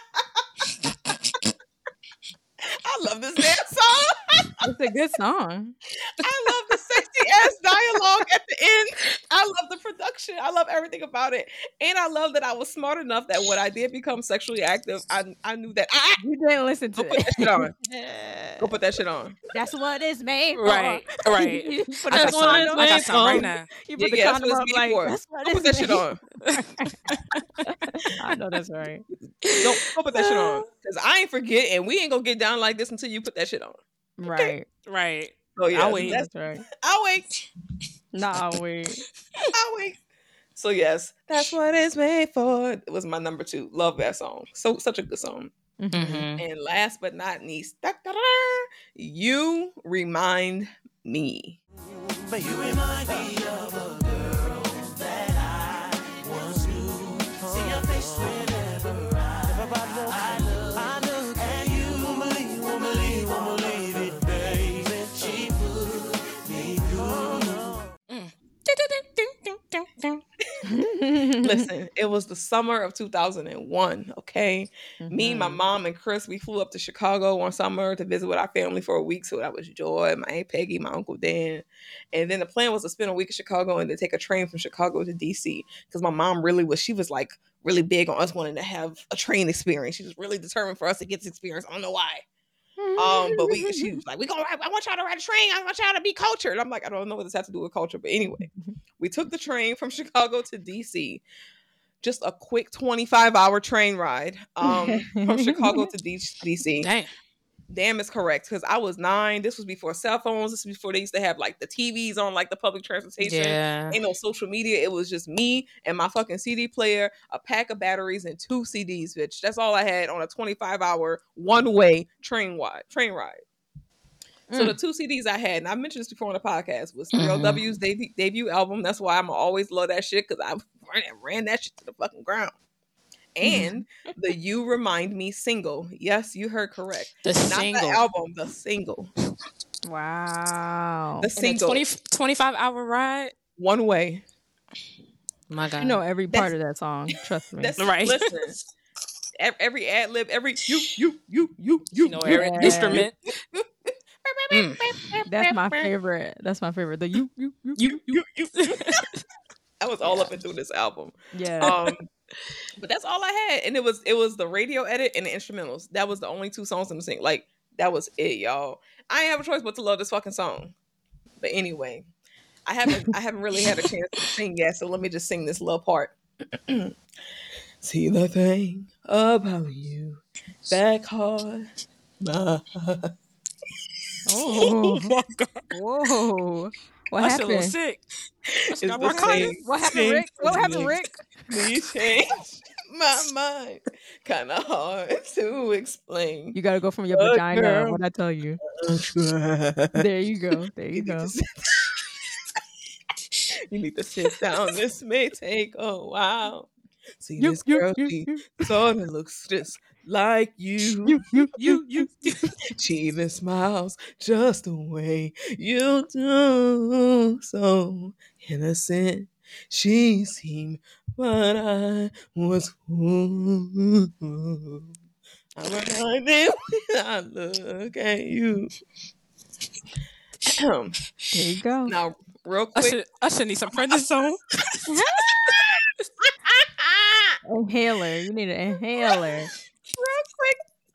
I love this dance song. It's a good song. I love the sexy ass dialogue at the end. I love the production. I love everything about it. And I love that I was smart enough that when I did become sexually active, I, I knew that I You didn't listen to go put that shit on. it. Go put that shit on. That's what it's made for. Right. Right. you put I the got some, I got made some right now. you Yeah, the yeah, that's condom what up it's like, for. that's what Go put that shit on. I know that's right. Go, go put that shit on. Because I ain't forget and we ain't gonna get down like this until you put that shit on. Right. Right. Oh yeah. I'll wait. that's- That's right. I'll wait. Nah, wait. I'll wait. So yes, that's what it's made for. It was my number two. Love that song. So such a good song. Mhm. Mm-hmm. And last but not least, da, da, da, you remind me. But you remind me of a Listen, it was the summer of 2001, okay? Me, my Mhm. mom, and Chris, we flew up to Chicago one summer to visit with our family for a week. So that was Joy, my Aunt Peggy, my Uncle Dan. And then the plan was to spend a week in Chicago and then take a train from Chicago to DC. Because my mom really was, she was like really big on us wanting to have a train experience. She was really determined for us to get this experience. I don't know why. Um, but we she was like, we gonna I want y'all to ride a train. I want y'all to be cultured. I'm like, I don't know what this has to do with culture, but anyway, we took the train from Chicago to DC. Just a quick 25 hour train ride um, from Chicago to DC. Damn. Damn, is correct because I was nine. This was before cell phones. This was before they used to have like the TVs on like the public transportation. Yeah. Ain't no social media. It was just me and my fucking CD player, a pack of batteries, and two CDs, bitch. That's all I had on a 25 hour one way train ride. Train ride. So the two CDs I had, and I mentioned this before on the podcast, was Real Mhm. W's debut, debut album. That's why I'm always love that shit because I ran, ran that shit to the fucking ground. And the "You Remind Me" single. Yes, you heard correct. The Not single. the album, the single, Wow. the And single, 20, 25 hour ride. one way. My God. I know every part That's- of that song. Trust me. That's Right. Listen, every ad lib, every you, you, you, you, you, you know, every Yeah. instrument. Mm. That's my favorite. That's my favorite. The you you you. You, you, you. I was all up and through this album. Yeah. Um, but that's all I had, and it was it was the radio edit and the instrumentals. That was the only two songs in the sing. Like that was it, y'all. I ain't have a choice but to love this fucking song. But anyway, I haven't I haven't really had a chance to sing yet, so let me just sing this little part. See the thing about you back caught my oh. my God. Whoa. What Usher a little happened? sick. Usher It's got the same. What happened, Rick? What happened. Rick? Please change my mind. Kind of hard to explain. You gotta go from your But vagina. girl- What I tell you. There you go. There you You go. you need to sit down. This may take a while. See You, this you, girl, you, she sort of looks just like you. you, you, You, you, you. She even smiles just the way you do. So innocent she seemed, but I was fooled. I'm reminded when I look at you. Um, there you go. now, real quick. I should need some prednisone. Inhaler. You need an inhaler.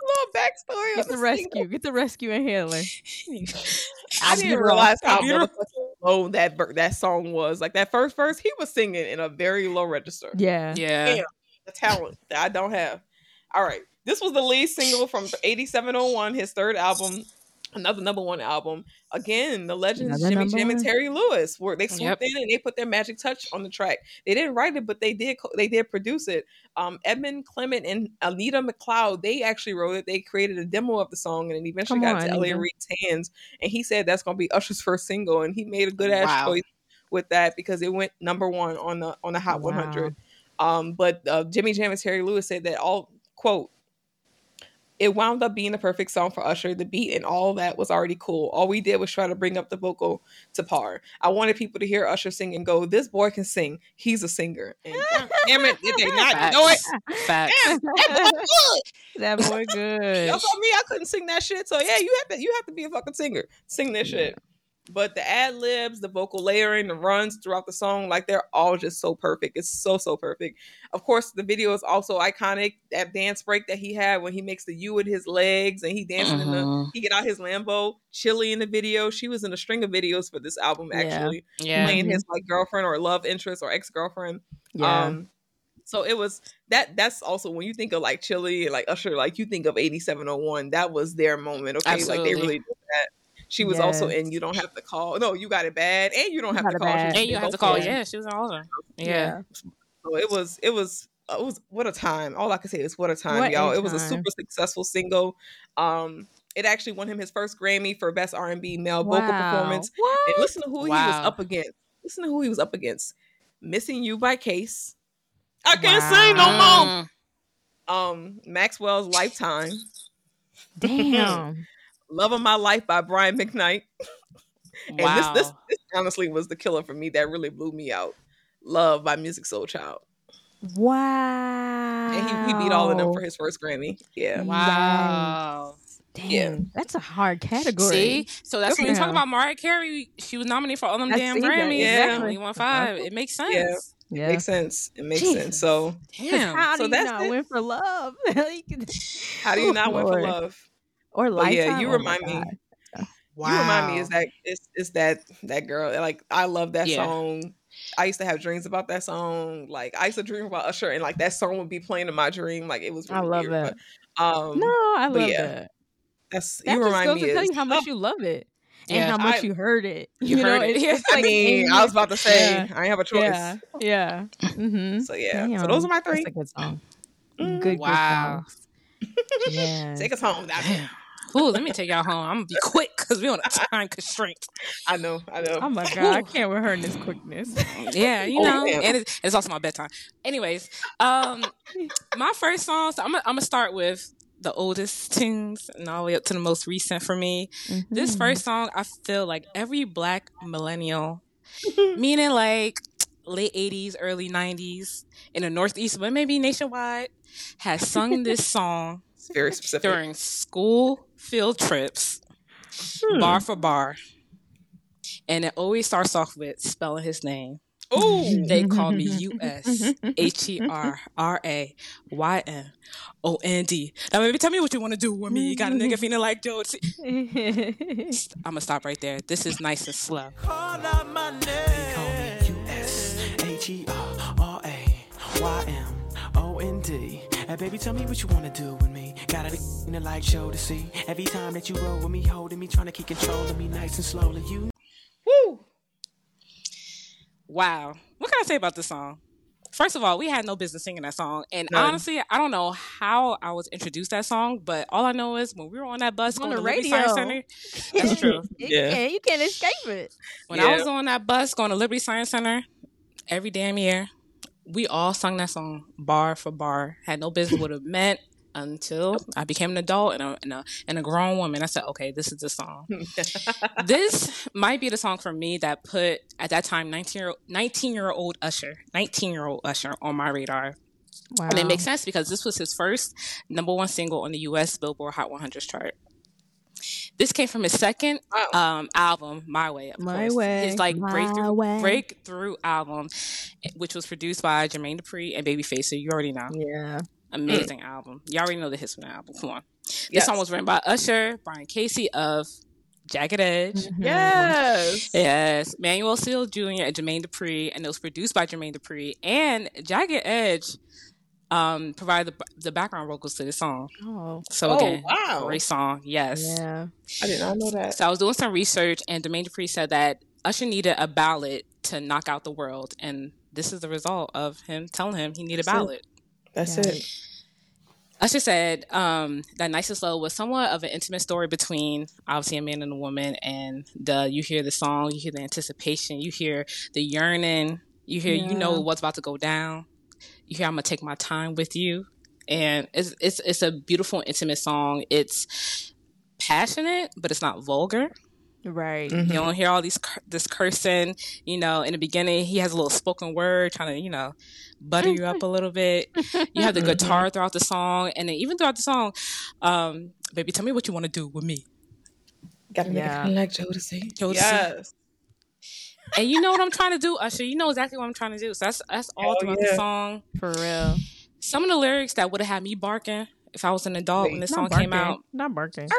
Real quick little backstory. Get of the the rescue. single. Get the rescue inhaler. I didn't realize how Albuterol. low that ver- that song was. Like that first verse, he was singing in a very low register. Yeah. Yeah. Damn. The talent that I don't have. All right, this was the lead single from 8701, his third album. Another number one album. Again, the legends Another Jimmy Jam and. Terry Lewis were they swooped Yep. in and they put their magic touch on the track. They didn't write it, but they did co- they did produce it. Um, Edmund Clement and Anita McCloud they actually wrote it. They created a demo of the song and it eventually Come got on, into L.A. Reid's hands. And he said that's gonna be Usher's first single, and he made a good ass Wow. choice with that because it went number one on the on the Hot Wow. 100. Um, but uh, Jimmy Jam and Terry Lewis said that all quote, it wound up being the perfect song for Usher. The beat and all that was already cool. All we did was try to bring up the vocal to par. I wanted people to hear Usher sing and go, "This boy can sing. He's a singer." And damn it, did they not know it? Facts. Damn, that boy good. that boy good. Y'all saw me. I couldn't sing that shit. So yeah, you have to. You have to be a fucking singer. Sing this Yeah. shit. But the ad libs, the vocal layering, the runs throughout the song, like they're all just so perfect. It's so so perfect. Of course, the video is also iconic. That dance break that he had when he makes the U with his legs and he dancing in the Mhm. he get out his Lambo. Chilli in the video. She was in a string of videos for this album actually, Yeah. playing his like girlfriend or love interest or ex girlfriend. Yeah. Um, so it was that. That's also when you think of like Chilli like Usher, like you think of eighty seven oh one. That was their moment. Okay, like they really did that. She was also in You Don't Have to Call. No, You Got It Bad, and You Don't You Have to Call. She Bad. was And you have to call. Yeah, she was in all of them. Yeah. So it was. It was. It was what a time. All I can say is what a time, What y'all. It was a super successful single. Um, it actually won him his first Grammy for best R and B male vocal performance. What? And listen to who he was up against. Listen to who he was up against. Missing You by Case. I can't sing no more. Um, Maxwell's Lifetime. Damn. Love of My Life by Brian McKnight. And Wow. this, this this honestly was the killer for me that really blew me out. Love by Musiq Soulchild. wow. And he, he beat all of them for his first Grammy. Yeah. Wow. Damn. Yeah. That's a hard category. See, so that's when you talk about Mariah Carey. She was nominated for all them I damn see that, Grammys. exactly. Only won five. It makes sense. Yeah. Yeah. Makes sense. It makes Jesus. sense. So 'Cause Damn. How So do you that's not it. win for love? How do you oh, not win for love? Or But yeah, lifetime? you Oh remind me. God. You remind me is that it's, it's that that girl. Like I love that Yeah. song. I used to have dreams about that song. Like I used to dream about Usher, and like that song would be playing in my dream. Like it was. I love weird, that. But, um, No, I love yeah, that. that's That you just remind goes me. to tell you how much oh, you love it and Yeah. how much I- you heard it. You know, heard it. it's- Yeah. I like mean, I was about to say Yeah. I ain't have a choice. Yeah, yeah. Mm-hmm. So yeah, so those are my three. That's a good song. Mm. Good, Wow. good songs. Yeah. Take us home. Doc. Damn. Ooh, let me take y'all home. I'm gonna be quick because we're on a time constraint. I know, I know. Oh my god, I can't with her in this quickness. Yeah, you Oh, know, damn. and it's, it's also my bedtime. Anyways, um, my first song. So I'm gonna, I'm gonna start with the oldest tunes and all the way up to the most recent for me. This Mhm. first song, I feel like every Black millennial, meaning like late '80s, early '90s in the Northeast, but maybe nationwide, has sung this song It's very specific. during school field trips, Hmm. bar for bar. And it always starts off with spelling his name. Oh, They call me U S H E R R A Y N O N D. Now, baby, tell me what you want to do with me. You got a nigga feeling like Joe. I'm gonna stop right there. This is nice and slow. Call out my name. U-S-H-E-R-R-A-Y-M-O-N-D. Hey, baby, tell me what you wanna do with me. Got a in the light show to see. Every time that you roll with me, holding me, trying to keep control of me nice and slowly. You woo. Wow. What can I say about this song? First of all, we had no business singing that song. And None. honestly, I don't know how I was introduced to that song, but all I know is when we were on that bus It's on going the to Liberty Science radio. Center. That's true. You Yeah. can't, you can't escape it. When Yeah. I was on that bus going to Liberty Science Center every damn year, we all sung that song bar for bar. Had no business what it meant until I became an adult and a, and a, and a grown woman. I said, okay, this is the song. this might be the song for me that put, at that time, 19 year, 19 year old Usher, 19 year old Usher on my radar. Wow. And it makes sense because this was his first number one single on the US Billboard Hot 100 chart. This came from his second Wow. um, album, My Way. Of My course. Way, His like My breakthrough Way. breakthrough album, eh, which was produced by Jermaine Dupri and Babyface. So you already know, Yeah. amazing album. You already know the hits from the album. Come on, this Yes. song was written by Usher, Brian Casey of Jagged Edge. Mm-hmm. Yes. Yes, Manuel Seal Jr. and Jermaine Dupri, and it was produced by Jermaine Dupri and Jagged Edge. Um, provided the, the background vocals to the song. Oh. So Oh, again, wow. great song. Yes. Yeah. I did not know that. So I was doing some research, and Jermaine Dupri said that Usher needed a ballad to knock out the world, and this is the result of him telling him he needed a That's it. ballad. That's Yeah. it. Usher said um, that "Nice and Slow" was somewhat of an intimate story between obviously a man and a woman, and the you hear the song, you hear the anticipation, you hear the yearning, you hear you know what's about to go down. You hear I'm gonna take my time with you, and it's it's it's a beautiful intimate song. It's passionate, but it's not vulgar. Right. Mhm. You don't hear all these this cursing. You know, in the beginning, he has a little spoken word trying to, you know, butter you up a little bit. You have the guitar throughout the song, and then even throughout the song, um, baby, tell me what you want to do with me. Gotta make Yeah. it kind of like Jodeci. Jodeci. Yes. And you know what I'm trying to do, Usher. You know exactly what I'm trying to do. So that's that's all Hell throughout yeah. the song. For real. Some of the lyrics that would have had me barking if I was an adult when this Not song came out. Not barking.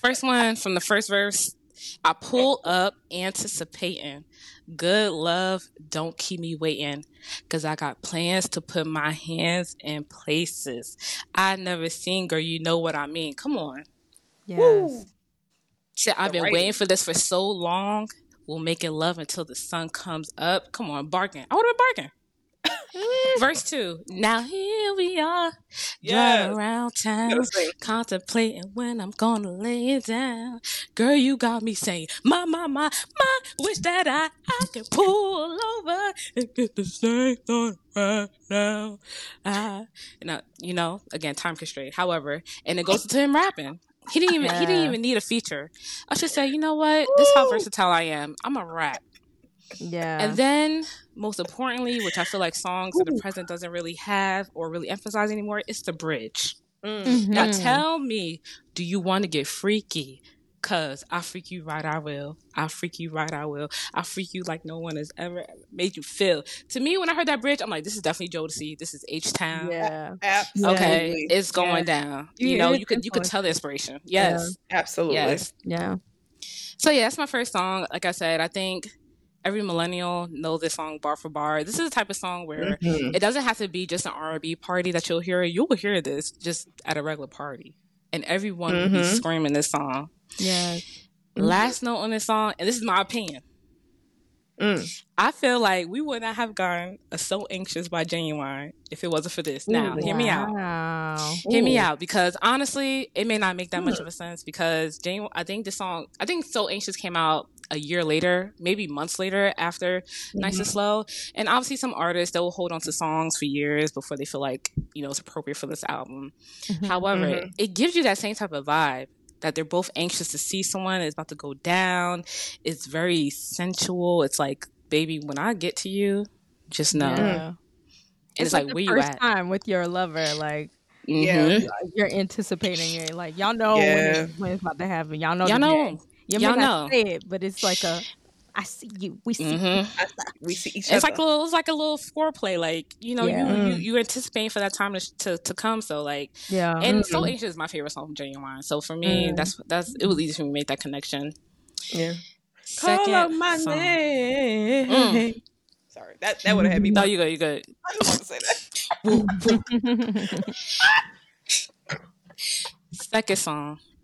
First one from the first verse. I pull up anticipating. Good love, don't keep me waiting. Cause I got plans to put my hands in places I never seen, girl. You know what I mean. Come on. Yes. Shit, I've been writing. waiting for this for so long. We'll make it love until the sun comes up. Come on, barking. I would have been barking. Verse two. Now here we are, Yes. driving around town, Gotta contemplating when I'm gonna lay it down. Girl, you got me saying, my, my, my, my, wish that I, I could pull over and get the same on right now. I, and I, you know, again, time constraint. However, and it goes into him rapping. He didn't even, he didn't even need a feature. I should say, you know what? This is how versatile I am. I'm a rap. Yeah. And then, most importantly, which I feel like songs in the present doesn't really have or really emphasize anymore, it's the bridge. Mm. Now Mhm. tell me, do you want to get freaky? Cause I freak you right, I will. I freak you right, I will. I freak you like no one has ever made you feel. To me, when I heard that bridge, I'm like, this is definitely Jodeci. This is H Town. Yeah. Absolutely. Okay, it's going Yeah. down. You Yeah, know, you could you could tell the inspiration. Yes, Absolutely. yes. Yeah. So yeah, that's my first song. Like I said, I think every millennial knows this song bar for bar. This is the type of song where Mhm. it doesn't have to be just an R&B party that you'll hear. You'll hear this just at a regular party, and everyone will be Mhm. screaming this song. Yeah. Last note on this song, and this is my opinion. Mm. I feel like we would not have gotten a "So Anxious" by Ginuwine if it wasn't for this. Now, hear me out. Wow. Hear me out because honestly, it may not make that much of a sense because Jane, I think the song, I think So Anxious came out a year later, maybe months later after Nice and Slow. And obviously, some artists, they will hold on to songs for years before they feel like, you know, it's appropriate for this album. However, Mhm. it gives you that same type of vibe that they're both anxious to see someone, it's about to go down. It's very sensual. It's like, baby, when I get to you, just know. Yeah. And it's, like, the where you first at? time with your lover, like Yeah. Mhm. you're anticipating it. Like y'all know Yeah. when, it's, when it's about to happen. Y'all know. Y'all know. You Y'all not know. say it, but it's like a. I see you. We see. Mhm. We see each It's other. like a little, it's like a little foreplay. Like you know, Yeah. you, you you anticipating for that time to to, to come. So like, Yeah. and so anxious is my favorite song from Ginuwine. So for me, Mm. that's that's it was easy for me to make that connection. yeah. Second Call out my song. name. Mm. Sorry, that that would have had me. No, bark. you good, you good. I just want to say that. Second song,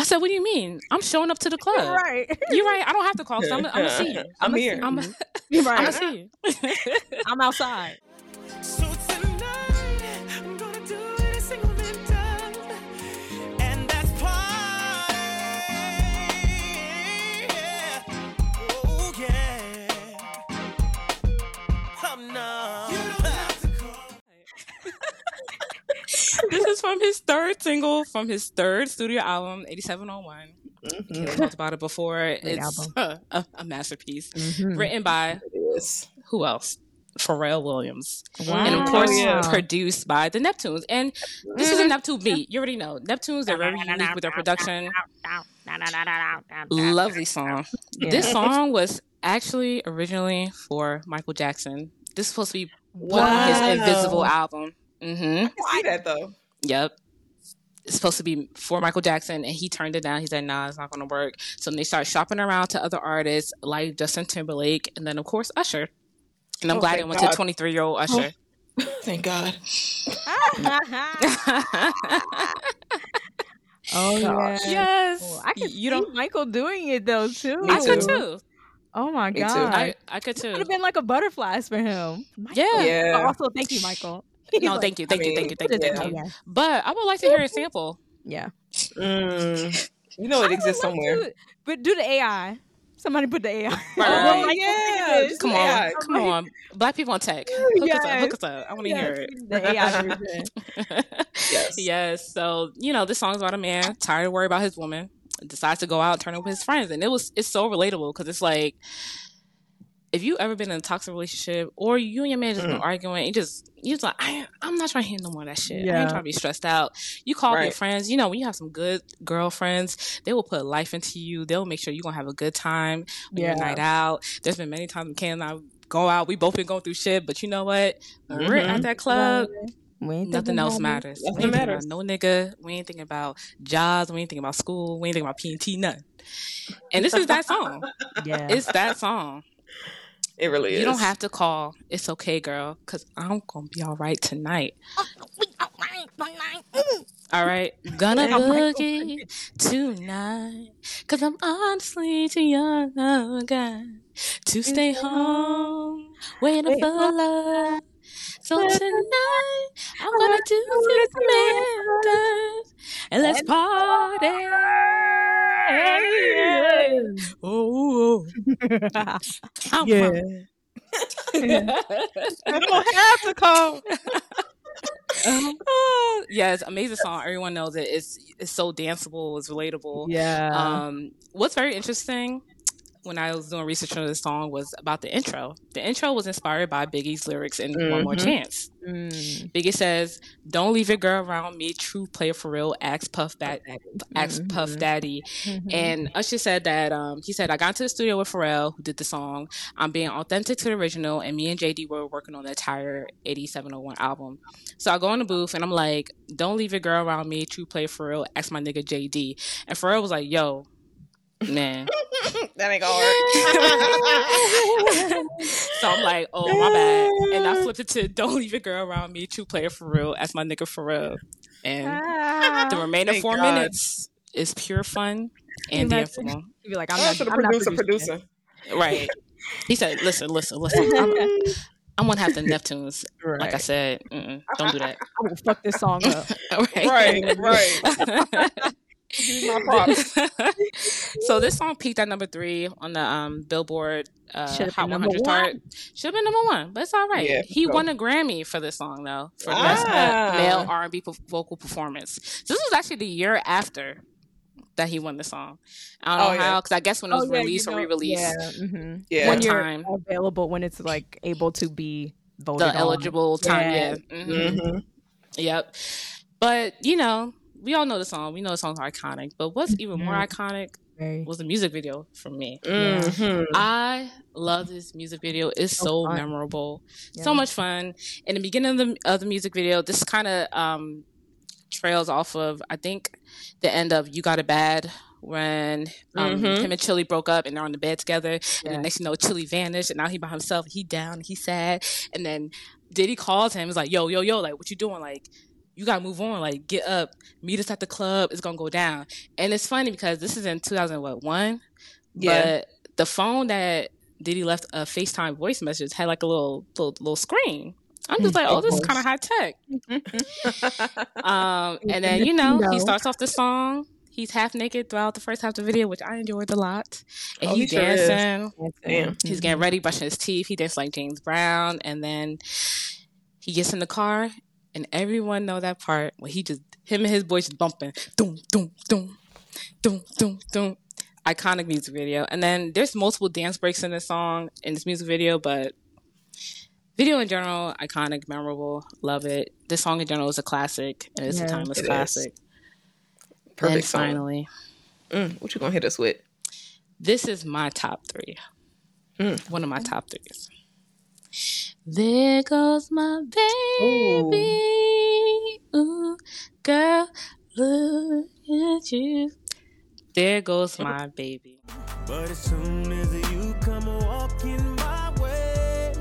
I said, what do you mean? I'm showing up to the club. Right. You're right. I don't have to call. i I'm gonna see you. I'm here. I'm You're gonna right. see you. I'm outside. This is from his third single from his third studio album, 8701. Mhm. We talked about it before. it's album. a, a masterpiece. Mhm. Written by who else? Pharrell Williams. Wow. And of course, yeah. produced by the Neptunes. And this is a Neptune beat. You already know. Neptunes are very unique with their production. Lovely song. Yeah. This song was actually originally for Michael Jackson. This is supposed to be put on Wow. his Invincible album. Hmm I see that though. Yep. It's supposed to be for Michael Jackson, and he turned it down. He said, "Nah, it's not going to work." So then they start shopping around to other artists like Justin Timberlake, and then of course Usher. And I'm Oh, glad it went God. to 23 year old Usher. Thank God. oh yeah. yes, Oh, I could you see don't. Michael doing it though too. Me I could too. too. Oh my Me too. god. I, I could Could would have been like a butterflies for him. Yeah. But Yeah. also, thank you, Michael. He's No, like, thank you, thank you, mean, thank you, thank you, yeah. thank you. Oh, yeah. But I would like to hear a sample. Yeah. Mm. You know it exists somewhere. to- but do the AI. Somebody put the AI. Right, Oh, right, right. Yeah. Come Yeah. on, come on, Black people on tech. Hook us up, Yes. hook us up. I want to hear Yes, it. The AI. Yes. yes. So you know, this song's about a man tired of worry about his woman, decides to go out and turn up with his friends, and it was it's so relatable because it's like if you ever been in a toxic relationship or you and your man just been Mm. arguing, you just you just like I, I'm not trying to hear no more of that shit. I ain't trying to be stressed out. You call up your friends. You know when you have some good girlfriends, they will put life into you. They'll make sure you're gonna have a good time when Yeah. your night out. There's been many times when Ken and I go out. We both been going through shit, but you know what? When we're at that club, We ain't Nothing else about matters. Nothing we ain't matters. about no nigga. We ain't thinking about jobs. We ain't thinking about school. We ain't thinking about P and T nothing. And this is that song. Yeah. It's that song. It really is. You don't have to call. It's okay, girl, because I'm gonna be all right tonight. All right, gonna Yeah. boogie tonight, cause I'm honestly too young again to stay home waiting Wait, for love. So tonight I'm gonna do this man and let's party. Oh, I'm Yeah. you don't have to call. Oh, yes, amazing song. Everyone knows it. It's it's so danceable. It's relatable. yeah. Um, what's very interesting when I was doing research on this song was about the intro. The intro was inspired by Biggie's lyrics in One More Mhm. Chance. Mm. Biggie says, "Don't leave your girl around me, true player for real." Ask Puff that, ask Puff. Daddy. Mhm. And Usher said that um, he said, I got into the studio with Pharrell, who did the song. I'm being authentic to the original, and me and JD were working on the entire 8701 album. So I go in the booth and I'm like, Don't leave your girl around me, true player for real. Ask my nigga JD. And Pharrell was like, Yo, man. that ain't gonna work. so I'm like, Oh, my bad. And I flipped it to Don't leave your girl around me, true player for real. Ask my nigga for real. And Ah. the remaining four God. minutes is pure fun and Imagine. dancing. You'd be like, I'm not, to the I'm not producer, producing producer. Right. He said, "Listen, listen, listen. I'm, I'm gonna have the Neptunes. Right. Like I said, mm-mm, don't do that. I'm gonna fuck this song up. Right, right. Give me my props. so this song peaked at number three on the um, Billboard uh, Should've Hot been number 100 chart. Should have been number one, but it's all right. Yeah, he for won a Grammy for this song though, for best uh, Ah. male R&B po- vocal performance. So this was actually the year after that he won the song. I don't know Oh, yeah. how, because I guess when it was Oh, yeah, you released or know- re-released, Yeah. mhm. Yeah. When One you're time. available, when it's like able to be voted the on. eligible time, yeah. Yeah. Mhm. hmm Yep. But you know, we all know the song. We know the song's iconic. But what's even more Mhm. iconic was the music video for me. Mhm. I love this music video. It's So so memorable, Yeah. so much fun. In the beginning of the of the music video, this kind of um, trails off of I think the end of "You Got It Bad" when um, Mhm. him and Chilli broke up and they're on the bed together. And Yeah. then next you know, Chilli vanished and now he by himself. He down. He sad. And then Diddy calls him. He's like, "Yo, yo, yo! Like, what you doing? Like." You gotta move on. Like, get up, meet us at the club. It's gonna go down. And it's funny because this is in 2001, Yeah. but the phone that Diddy left a FaceTime voice message had like a little little, little screen. I'm just like, oh, this is kind of high tech. Um, and then you know, he starts off the song. He's half naked throughout the first half of the video, which I enjoyed a lot. And Oh, he's he sure dancing. Damn. He's getting ready, brushing his teeth. He dances like James Brown, and then he gets in the car, and everyone know that part when he just him and his boys just bumping, doom doom doom, doom doom doom. Iconic music video, and then there's multiple dance breaks in this song in this music video, but video in general, iconic, memorable, love it. This song in general is a classic, and it's Yeah, a timeless it is. classic. Perfect and song. finally, Mm, what you gonna hit us with? this is my top three. Mm. One of my top threes. There goes my baby. Ooh, girl, look at you. There goes my baby. But as soon as you come walking my way,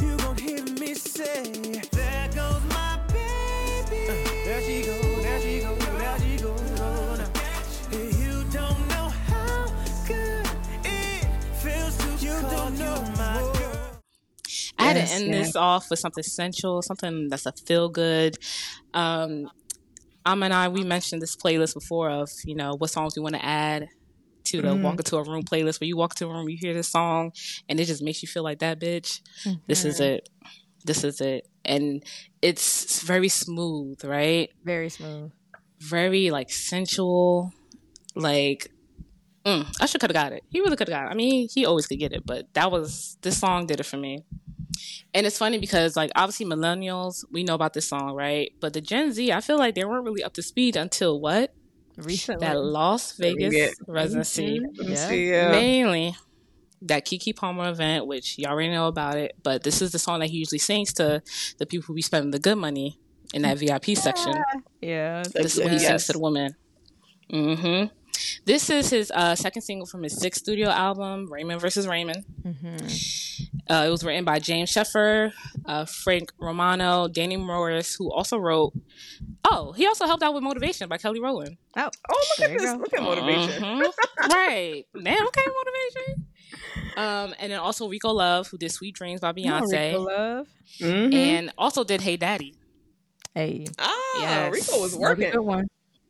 you hear me say, Yes, end yeah. this off with something sensual, something that's a feel good. Um, Am and I, we mentioned this playlist before of, you know, what songs we want to add to the walk into a room playlist. Where you walk into a room, you hear this song, and it just makes you feel like that bitch. This is it. This is it. And it's very smooth, right? Very smooth. Very like sensual. Like, mm, I should could have got it. He really could have got it. I mean, he always could get it, but that was this song did it for me. And it's funny because like obviously millennials, we know about this song, right? But the Gen Z, I feel like they weren't really up to speed until what? Recently. That Las Vegas Yeah. residency. Yeah. Yeah. Mainly that Keke Palmer event, which y'all already know about it, but this is the song that he usually sings to the people who be spending the good money in that VIP section. yeah. This is what he Yes. sings to the woman. hmm This is his uh, second single from his sixth studio album, Raymond versus Raymond. Uh, it was written by James Scheffer, uh, Frank Romano, Danny Morris, who also wrote. Oh, he also helped out with Motivation by Kelly Rowland. Oh, Oh, look There at this. go. Look at motivation. Mhm. right. man. okay, Motivation. Um, and then also Rico Love, who did Sweet Dreams by Come on, Beyonce, Rico Love. Mhm. and also did Hey Daddy. Hey. Ah, Yes. Rico was That'd working. good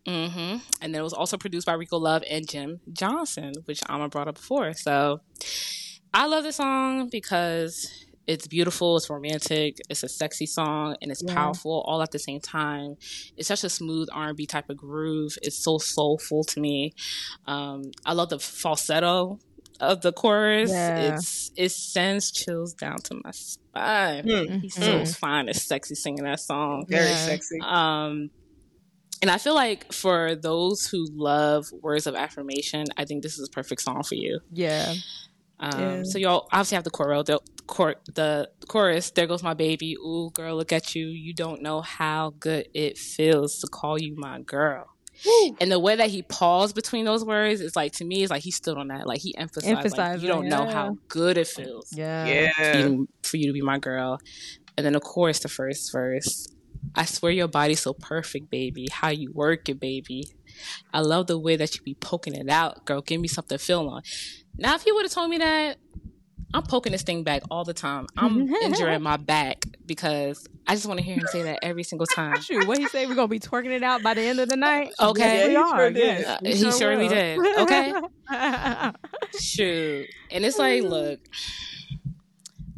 one. hmm And then it was also produced by Rico Love and Jim Jonsin, which Ama brought up before. So I love this song because it's beautiful, it's romantic, it's a sexy song, and it's Yeah. powerful all at the same time. It's such a smooth R and B type of groove. It's so soulful to me. Um, I love the falsetto of the chorus. Yeah. It's it sends chills down to my spine. Mm. He's so fine and sexy singing that song. Very Yeah. sexy. Um, and I feel like for those who love words of affirmation, I think this is a perfect song for you. Yeah. Um, Yeah. So y'all obviously have the chorus. The, chor- the chorus. There goes my baby. Ooh, girl, look at you. You don't know how good it feels to call you my girl. And the way that he paused between those words is like to me, it's like he stood on that. Like he emphasized, like, you don't know how good it feels Yeah. Yeah. for you, for you to be my girl. And then of course the first verse. I swear your body's so perfect, baby. How you work it, baby. I love the way that you be poking it out, girl. Give me something to feel on. Now, if he would have told me that, I'm poking this thing back all the time. I'm injuring my back because I just want to hear him say that every single time. Shoot, what he say? We're gonna be twerking it out by the end of the night. Okay. yes, we Yeah, he are. sure did. Yes, we he surely will. did. Okay. Shoot. And it's like, look,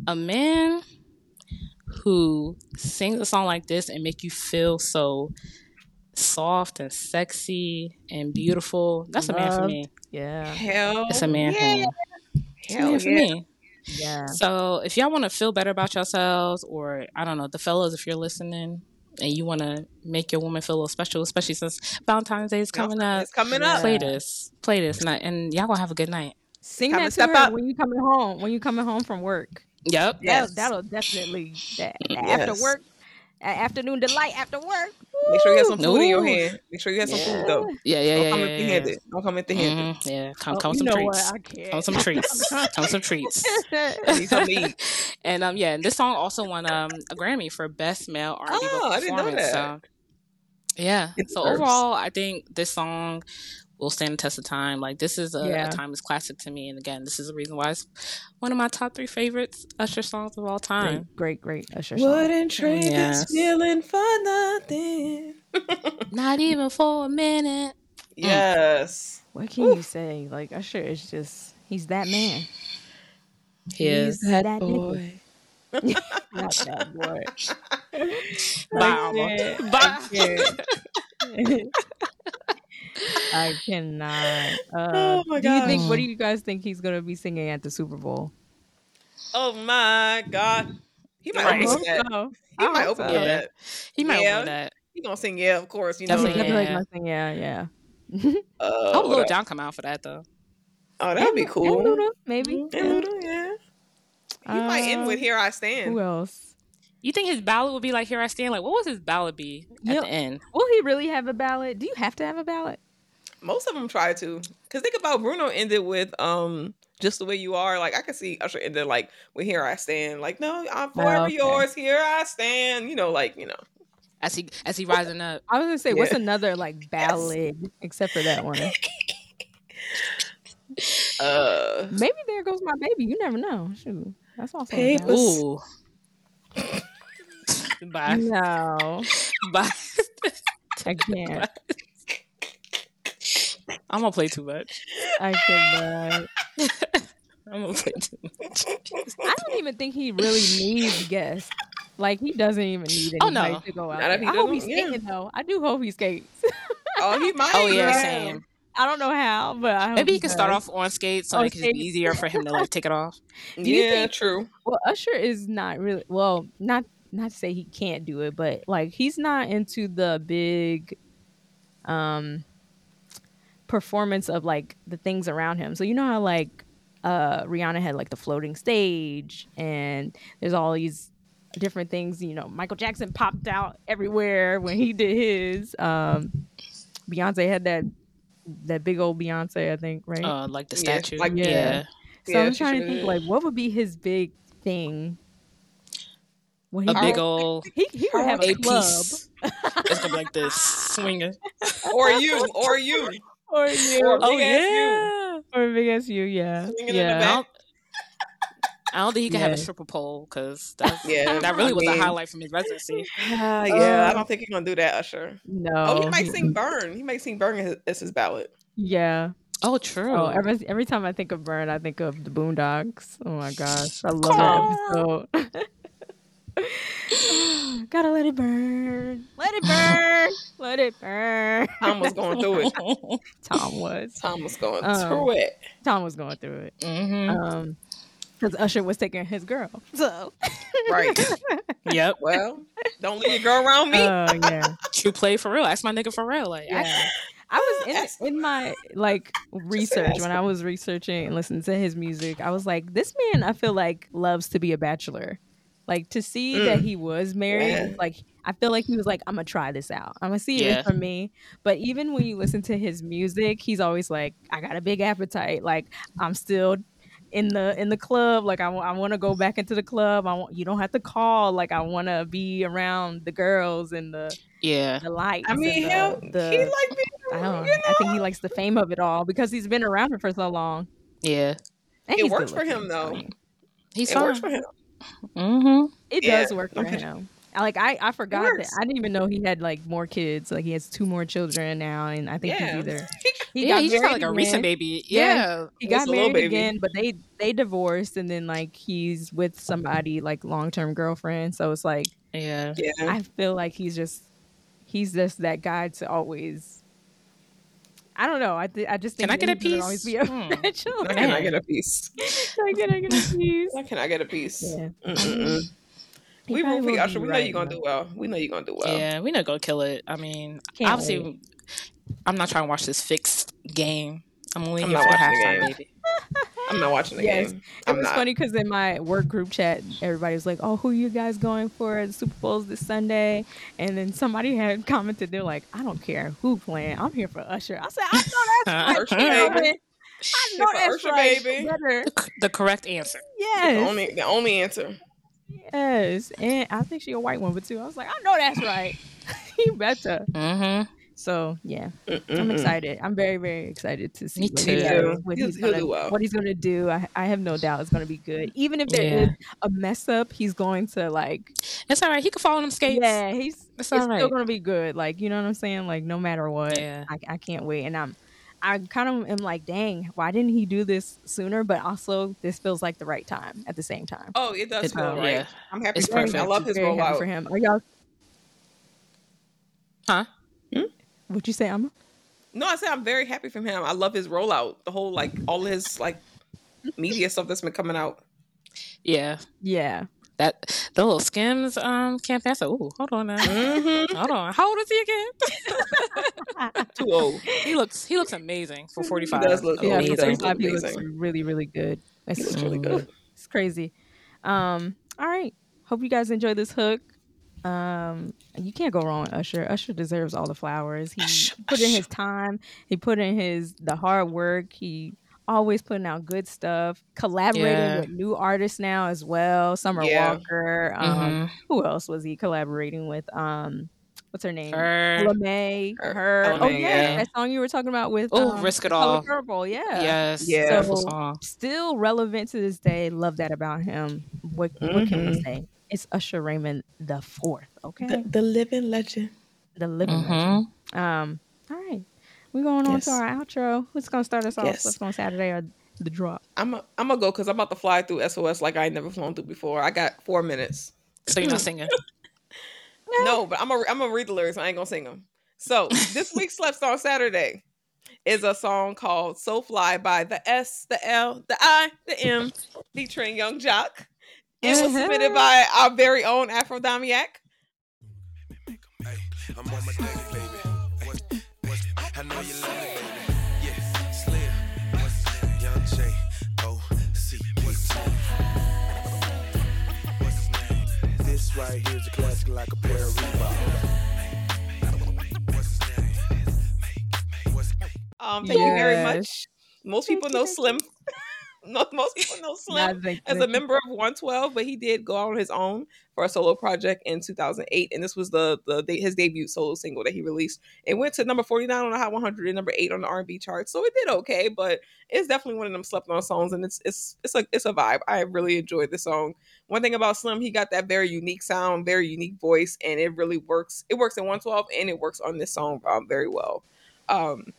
a man who sings a song like this and make you feel so soft and sexy and beautiful, that's a man for me. yeah. Hell. It's a man for me. It's a Hell man for yeah. me. Yeah. So if y'all want to feel better about yourselves, or I don't know, the fellows, if you're listening, and you want to make your woman feel a little special, especially since Valentine's Day is coming up, It's coming up. play this, play this, and, I, and y'all gonna have a good night. Sing Time that to to step her up. when you coming home. When you coming home from work. Yep. Yes. That'll, that'll definitely that, that Yes. after work, afternoon delight after work. Make sure you have some food in your hand. Make sure you have some food though. Yeah, yeah, Don't yeah. come yeah, empty yeah, handed. Don't come empty handed. Mhm, yeah. Come, Oh, come with some treats. I can't. Come with some treats. come with some treats. Need something to. And um, yeah, and this song also won um a Grammy for best male R&B Oh, vocal I didn't know that. So yeah. It's so first. overall, I think this song will stand the test of time. Like this is a, Yeah. a timeless classic to me, and again, this is the reason why it's one of my top three favorites Usher songs of all time. great, great, great Usher song. Wouldn't trade Yes. this feeling for nothing. Not even for a minute. Mm. Yes. What can you say? Like Usher is just he's that man. He is. that nigga. Not that boy. Bye. Ama. Bye. I cannot. Uh, Oh my do you think? What do you guys think he's gonna be singing at the Super Bowl? Oh my God. He might Right. open with that. so. He I might open so. that. He might Yeah. win that. He gonna sing yeah, of course. You know. Definitely. Definitely Yeah. nothing. Yeah, yeah. Uh, I hope Lil? Jon come out for that though. Oh, that'd be cool. and Luda, maybe. And Luda, yeah. He might end with Uh, "Here I Stand." Who else? You think his ballad would be like "Here I Stand"? Like, what would his ballad be at Yeah. the end? Will he really have a ballot? Do you have to have a ballot? Most of them try to. Cause think about Bruno ended with um just the way you are. Like I could see Usher ended like with "Here I Stand." Like no, I'm forever okay. yours. Here I stand. You know, like you know. As he as he rising up. I was gonna say, what's another like ballad except for that one? Uh, Maybe there goes my baby. You never know. Shoot, that's also a Papers. ballad. Ooh. Bye. No, Bye. I can't. I'm gonna play too much. I cannot. I'm gonna play too much. I don't even think he really needs guests. Like he doesn't even need Oh, anybody no. to go out. Not there. I hope he's doesn't, yeah. skating though. I do hope he skates. oh, he might. Oh yeah, Yeah. same. I don't know how, but I hope Maybe he can start off on skates so Oh, it can just be easier for him to like take it off. Do yeah, think- true. Well, Usher is not really well, not not to say he can't do it, but like he's not into the big um performance of like the things around him. So you know how like uh Rihanna had like the floating stage and there's all these different things, you know, Michael Jackson popped out everywhere when he did his um Beyonce had that that big old Beyonce, I think, right? Uh, like the Yeah, statue. like- yeah. Yeah. So Yeah, I'm trying to think like what would be his big thing? When A big old he, he would have a eight club piece. It's gonna be like this swinging. Or you, or you, or or you big Oh ass you. or big as you, yeah, Swinging in the yeah. I back. don't, I don't think he can have a Yeah. stripper pole because that's Yeah, that really I was a highlight from his residency. Ah, yeah, I don't think he's gonna do that, Usher. No, Oh, he might sing "Burn." He might sing "Burn" as- as his ballad. Yeah. Oh, true. Oh, every every time I think of Burn, I think of the Boondocks. Oh my gosh, I love Aw. that episode. Gotta let it burn, let it burn, let it burn. Tom was going through it. Tom was. Tom was going Um, through it. Tom was going through it. hmm Um, because Usher was taking his girl. So. Right. Yep. Well, don't leave your girl around me. Oh yeah. True play for real. That's my nigga for real. Like, I- Yeah. I was in in my like research when I was researching and listening to his music. I was like, this man, I feel like loves to be a bachelor. Like to see Mm. that he was married, Yeah. like I feel like he was like, I'm gonna try this out. I'm gonna see Yeah. it for me. But even when you listen to his music, he's always like, I got a big appetite. Like I'm still in the in the club. Like I want to go back into the club. I want you don't have to call. Like I want to be around the girls and the yeah. the lights. I mean, and him, the, the he like being, I don't. you know. I think he likes the fame of it all because he's been around it for so long. Yeah. And It he's works for him, though. so He's It fine. works for him. Mm-hmm. It Yeah, does work for okay. him. Like I, I forgot that. I didn't even know he had like more kids. Like he has two more children now, and I think Yeah. he's either He yeah, he just got married like a recent baby. Yeah. Yeah. He got a little married baby. again, but they they divorced, and then like he's with somebody like long term girlfriend. So it's like Yeah. Yeah. I feel like he's just he's just that guy to always. I don't know. I th- I just think Can I get a he's gonna Always piece? be a Hmm. can I get a piece? Can I get, a piece? Why can I get a piece? Yeah. We probably root for you, Usher. We know right, you're gonna you do well. We know you're gonna do well. Yeah, we not gonna kill it. I mean, Can't obviously, I'm not trying to watch this fixed game. I'm only I'm here not for watching the halftime, baby. I'm not watching the Yes. game. It I'm was not. funny because in my work group chat, everybody was like, "Oh, who you guys going for the Super Bowls this Sunday?" And then somebody had commented, "They're like, I don't care who playing. I'm here for Usher." I said, "I know that's Usher, right, baby. I Here know for that's Usher, right, baby. Better. The correct answer. The Yes, only the only answer. yes, and I think she a white woman too. I was like, I know that's right. he better. Mm-hmm. So yeah, I'm Mm-mm-mm. excited. I'm very, very excited to see Me what, he too. does, what He'll- he's he'll gonna do well. what he's gonna do. I, I have no doubt it's gonna be good. Even if there is Yeah. a mess up, he's going to like It's all right. He can fall on them skates. yeah, he's It's it's, all still gonna be good. Like you know what I'm saying? Like no matter what, Yeah. I, I can't wait. And I'm I kind of am like, dang, why didn't he do this sooner? But also, this feels like the right time at the same time. Oh, it does It- feel right. yeah. I'm happy It's for him. I perfect. love his Very happy rollout. for him. Are y'all? Huh? What'd you say, Ama? No, I said I'm very happy for him. I love his rollout. The whole like all his like media stuff that's been coming out. Yeah. Yeah, That the little Skims um campaign. So, ooh, hold on now. Mm-hmm. Hold on. How old is he again? Too old. he looks he looks amazing for 45. He does look yeah. He For 45, he looks amazing. really, really good. It's, He looks really good. It's crazy. Um, all right. Hope you guys enjoy this hook. Um, you can't go wrong with Usher. Usher deserves all the flowers. He Usher, put in his time. He put in his the hard work. He always putting out good stuff. Collaborating Yeah. with new artists now as well. Summer Yeah. Walker. Um, Mhm. who else was he collaborating with? Um, what's her name? Her- Ella Mai. Her- Her. Ella oh yeah, yeah. that song you were talking about with. Oh, um, Risk It All. Purple. Yeah. Yes. Yeah. So-. Still relevant to this day. Love that about him. What what can we Mhm. say? It's Usher Raymond the fourth. Okay, The, the, the living legend. The living legend. Mm-hmm. Um. All right, we're going on Yes. to our outro. Who's gonna start us off? Yes. Let's on Saturday or the drop. I'm a, I'm gonna go because I'm about to fly through SOS like I ain't never flown through before. I got four minutes. So you're not singing. No, but I'm gonna I'm gonna read the lyrics. I ain't gonna sing them. So this week's Slept Song Saturday is a song called "So Fly" by the S, the L, the I, the M, featuring Young Joc. It was submitted by our very own Afro Damiac. Hey, I'm on my daily, baby. I know you love it, baby. Yeah, Slim. What's? Young J. O. C. What's his name? What's? This right here's a classic like a pair of his Um, thank you very much. Most people know Slim. No, most people know Slim as a member of 112, but he did go out on his own for a solo project in 2008, and this was the the his debut solo single that he released. It went to number 49 on the Hot 100 and number eight on the R&B chart, so it did okay, but it's definitely one of them slept on songs, and it's it's it's a it's a vibe. I really enjoyed the song. One thing about Slim, he got that very unique sound, very unique voice, and it really works. It works in 112, and it works on this song um, very well. Um,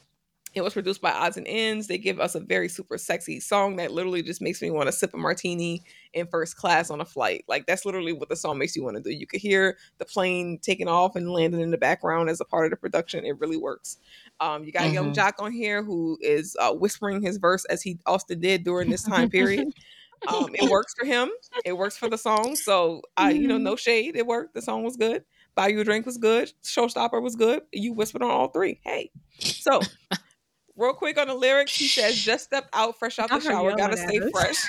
it was produced by Odds and Ends. They give us a very super sexy song that literally just makes me want to sip a martini in first class on a flight. Like that's literally what the song makes you want to do. You could hear the plane taking off and landing in the background as a part of the production. It really works. Um, you got Young Mhm. Joc on here who is uh, whispering his verse as he often did during this time period. um, it works for him. It works for the song. So I, you know, no shade. It worked. The song was good. Buy you a drink was good. Showstopper was good. You whispered on all three. Hey, so real quick on the lyrics, he says, "Just stepped out, fresh out the shower, gotta stay us. fresh."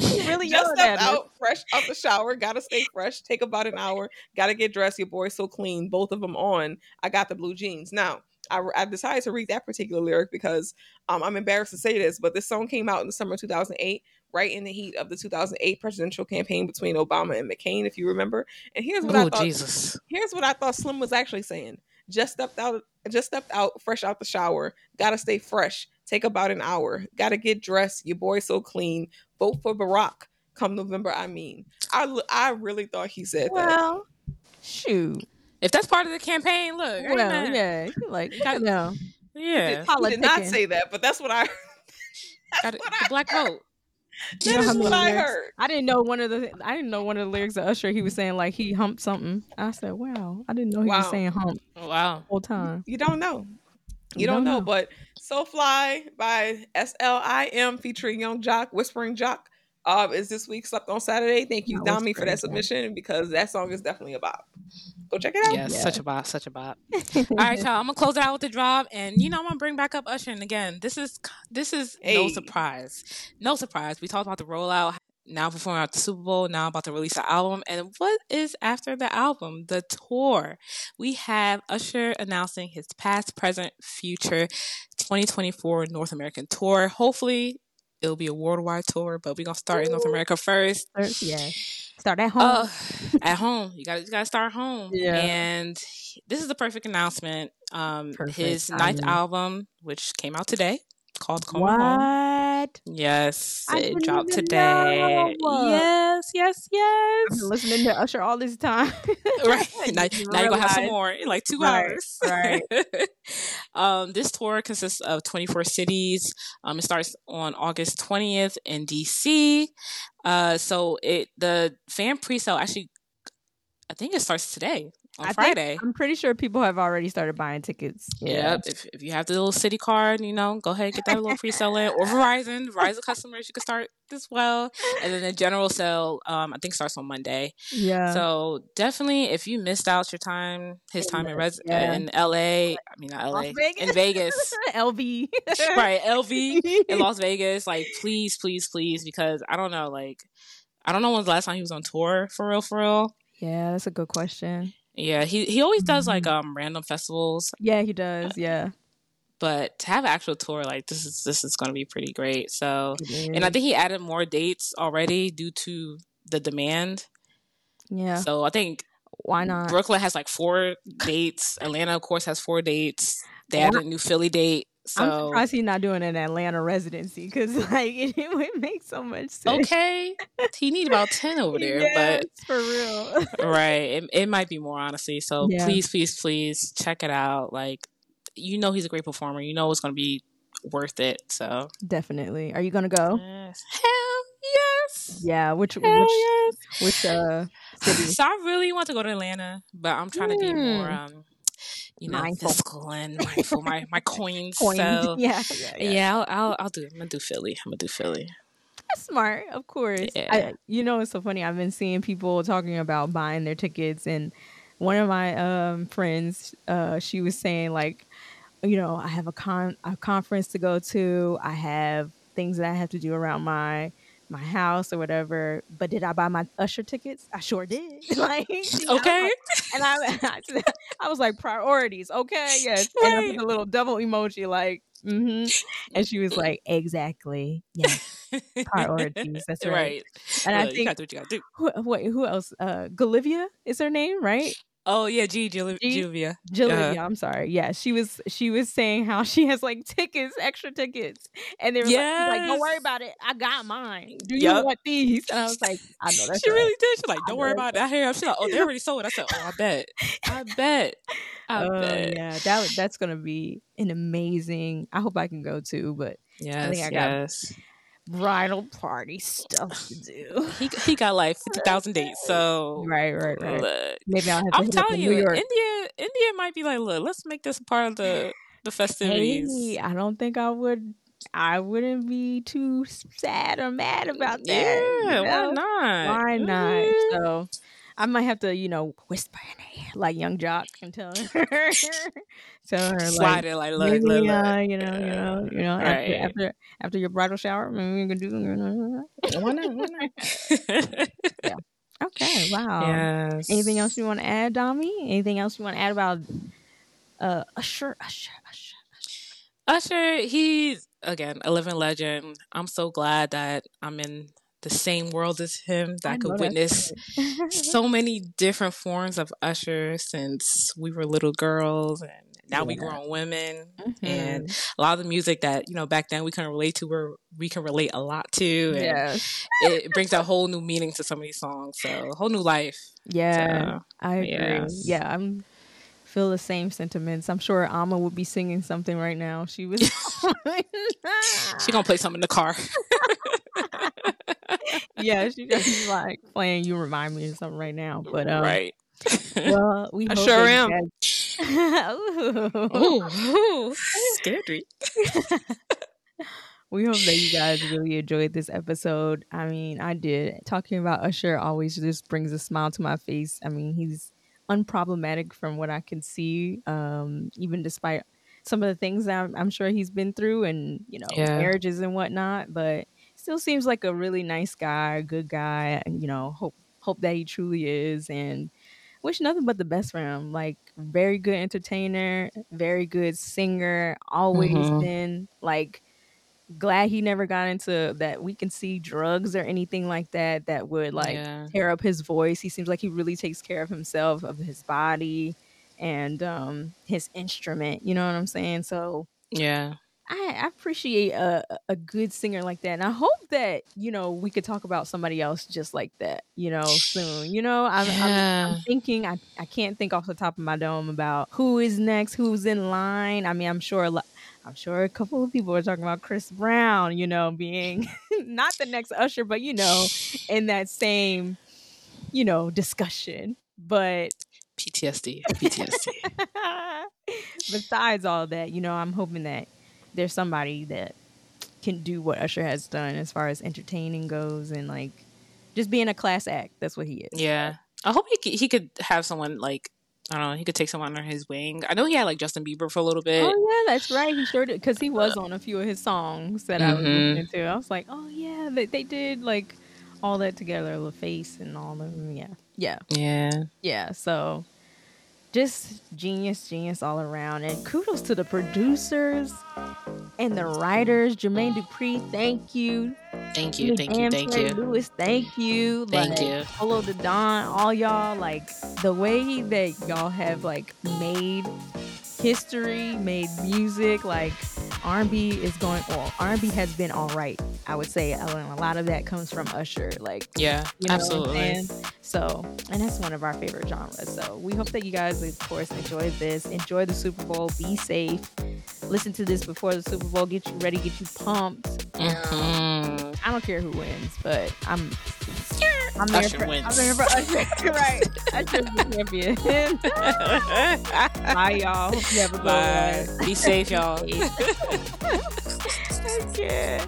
Really Just stepped out, fresh out the shower, gotta stay fresh. Take about an hour, gotta get dressed. Your boy's so clean, both of them on. I got the blue jeans. Now, I, I decided to read that particular lyric because um, I'm embarrassed to say this, but this song came out in the summer of 2008, right in the heat of the 2008 presidential campaign between Obama and McCain, if you remember. And here's what I Oh thought Jesus. here's what I thought Slim was actually saying. Just stepped out just stepped out fresh out the shower. Gotta stay fresh. Take about an hour. Gotta get dressed. Your boy so clean. Vote for Barack. Come November, I mean. I I really thought he said that. Well, shoot. If that's part of the campaign, look. Well, mad. yeah. Like, Got- no. Yeah. He did not say that, but that's what I Got it. what The I black heard. vote. You That is what I lyrics- heard. I didn't know one of the. I didn't know one of the lyrics of Usher. He was saying like he humped something. I said, "Wow, I didn't know he was saying hump Wow. the whole time." You don't know. You, You don't, don't know. know. But So Fly by S L I M featuring Young Joc, Whispering Joc. uh, is this week slept on Saturday. Thank you, Dami, for that submission because that song is definitely a bop. Go check it out. Yes, Yeah. such a bop, such a bop. All right, y'all. I'm gonna close it out with the drop, and you know I'm gonna bring back up Usher. And again, this is this is no surprise, no surprise. We talked about the rollout, now performing at the Super Bowl, now about to release the album, and what is after the album? The tour. We have Usher announcing his past, present, future 2024 North American tour. Hopefully, it'll be a worldwide tour, but we're gonna start in North America first. First, yeah. Start at home. Uh, at home. You got you got to start home. Yeah. And this is the perfect announcement. Um, Perfect his ninth timing. album, which came out today, called Call Me Home. What? Yes, I it dropped today. know. Yes, yes, I've yes. been listening to Usher all this time. right now, You now you're gonna have some more in like two Right, hours right. um this tour consists of 24 cities um it starts on august 20th in dc uh so it the fan pre-sale actually i think it starts today on I friday I'm pretty sure people have already started buying tickets. Yep. If, if you have the little Citi card, you know, go ahead and get that little free sale in. Or Verizon. Verizon customers, you can start as well. And then the general sale, um, I think starts on Monday. Yeah. So definitely, if you missed out your time, his time in res- Yeah. in LA, I mean not LA, Vegas. in Vegas, LV. right? LV in Las Vegas. Like, please, please, please, because I don't know, like, I don't know when's the last time he was on tour for real, for real. Yeah, that's a good question. Yeah, he he always does like Mm-hmm. um random festivals, Yeah, he does. Yeah. but to have an actual tour like this is this is going to be pretty great. So, It and I think he added more dates already due to the demand. yeah. So I think Why not? Brooklyn has like four dates. Atlanta, of course, has four dates. They Yeah. added a new Philly date. I'm So surprised he's not doing an Atlanta residency because like it, would make so much sense. okay, he need about ten over there, Yes, for real. right, it, it might be more honestly. So Yeah. please, please, please check it out. Like you know, he's a great performer. You know, it's going to be worth it. So Definitely. Are you gonna go? yes. hell yes, Yeah. Which hell which yes. which uh city? So I really want to go to Atlanta, but I'm trying to be more, Hmm. um, you know, Mindful. fiscal and mindful. My my coins. Coins. So yeah, yeah, yeah, yeah. I'll, I'll I'll do. I'm gonna do Philly. I'm gonna do Philly. That's smart, of course. Yeah. I, you know, it's so funny. I've been seeing people talking about buying their tickets, and one of my um, friends, uh, she was saying like, you know, I have a con a conference to go to. I have things that I have to do around my my house or whatever. But did I buy my Usher tickets? I sure did. like, Okay. and I, I, I was like priorities. Okay, yes. And I Right. put a little double emoji, like, mm-hmm. And she was like, exactly, yes, priorities. That's right. right. And I Look, you think gotta do what you gotta do. who, wait, who else? Uh, Galivia is her name, right? Oh yeah, G, Julia? Uh-huh. Julia. Galivia. I'm sorry. Yeah, she was. She was saying how she has like tickets, extra tickets, and they were like, like, "Don't worry about it. I got mine. Do you Yup. want these?" And I was like, "I know that's she right. really did. She's like, don't worry about it. I hear. She's like, oh, they already sold. I said, oh, I bet. I bet. I Oh bet. yeah, that that's gonna be an amazing. I hope I can go too, but Yes, think I got- yes. Bridal party stuff to do. He he got like fifty thousand dates. So Right, right, right. look, Maybe I'll have to I'm telling you, New York. India, India might be like, look, let's make this part of the the festivities. Hey, I don't think I would. I wouldn't be too sad or mad about that. yeah, you why not? Why not? So I might have to, you know, whisper in her ear like young Joc and tell her, tell her Slide like, it like, look, maybe, look, uh, you know, you know, you know, Right. after, after after your bridal shower, maybe we can do. Why not? Why not? okay, wow. yes. Anything else you want to add, Dami? Anything else you want to add about uh Usher? Usher, Usher, Usher? Usher, he's again a living legend. I'm so glad that I'm in the same world as him. That I, could witness so many different forms of Usher since we were little girls and now we Yeah. grown women. Mhm. And a lot of the music that, you know, back then we couldn't relate to where we can relate a lot to. And yes, it brings a whole new meaning to some of these songs. So a whole new life. yeah, So, I agree. yes. Yeah, I'm feel the same sentiments. I'm sure Ama would be singing something right now. She was. she gonna play something in the car. yeah, she she's like playing. You remind me of something right now, but um, right. Well, we I hope sure am. guys- Ooh. Ooh, scary. we hope that you guys really enjoyed this episode. I mean, I did. Talking about Usher always just brings a smile to my face. I mean, he's unproblematic from what I can see, um, even despite some of the things that I'm, I'm sure he's been through and, you know, Yeah. marriages and whatnot. But still seems like a really nice guy, good guy. You know, hope hope that he truly is. And wish nothing but the best for him. Like very good entertainer, very good singer, always Mhm. been like glad he never got into that we can see drugs or anything like that that would like Yeah. tear up his voice. He seems like he really takes care of himself, of his body and um his instrument, you know what I'm saying? So Yeah. I, I appreciate a, a- good singer like that, and I hope that you know we could talk about somebody else just like that, you know, soon. You know, I'm, I'm, I'm thinking I, I can't think off the top of my dome about who is next, who's in line. I mean, I'm sure a lot, I'm sure a couple of people are talking about Chris Brown, you know, being not the next Usher, but you know, in that same you know discussion. But PTSD. PTSD. besides all that, you know, I'm hoping that there's somebody that can do what Usher has done as far as entertaining goes and like just being a class act. That's what he is. yeah. I hope he could, he could have someone like I don't know. He could take someone under his wing. I know he had like Justin Bieber for a little bit. Oh yeah, that's right. He sure did because he was on a few of his songs that I was Mhm. listening to. I was like, oh yeah, they, they did like all that together, the face and all of them. Yeah, yeah, Yeah. yeah. So just genius, genius all around. And kudos to the producers and the writers. Jermaine Dupri, thank you. Thank you. Thank you. Thank you. Lewis, thank you. Thank like, you. Hello to Don, all y'all. Like the way that y'all have like made history, made music. Like R&B is going. Well, R&B has been all right. I would say and a lot of that comes from Usher. Like Yeah. you know absolutely. So, and that's one of our favorite genres. So, we hope that you guys, of course, enjoy this. Enjoy the Super Bowl. Be safe. Listen to this before the Super Bowl. Get you ready. Get you pumped. Um, Mhm. I don't care who wins, but I'm. I'm there Usher for, wins. I'm there for Usher. right. Usher's the champion. Bye, y'all. Hope you have a Bye. Be safe, y'all. okay.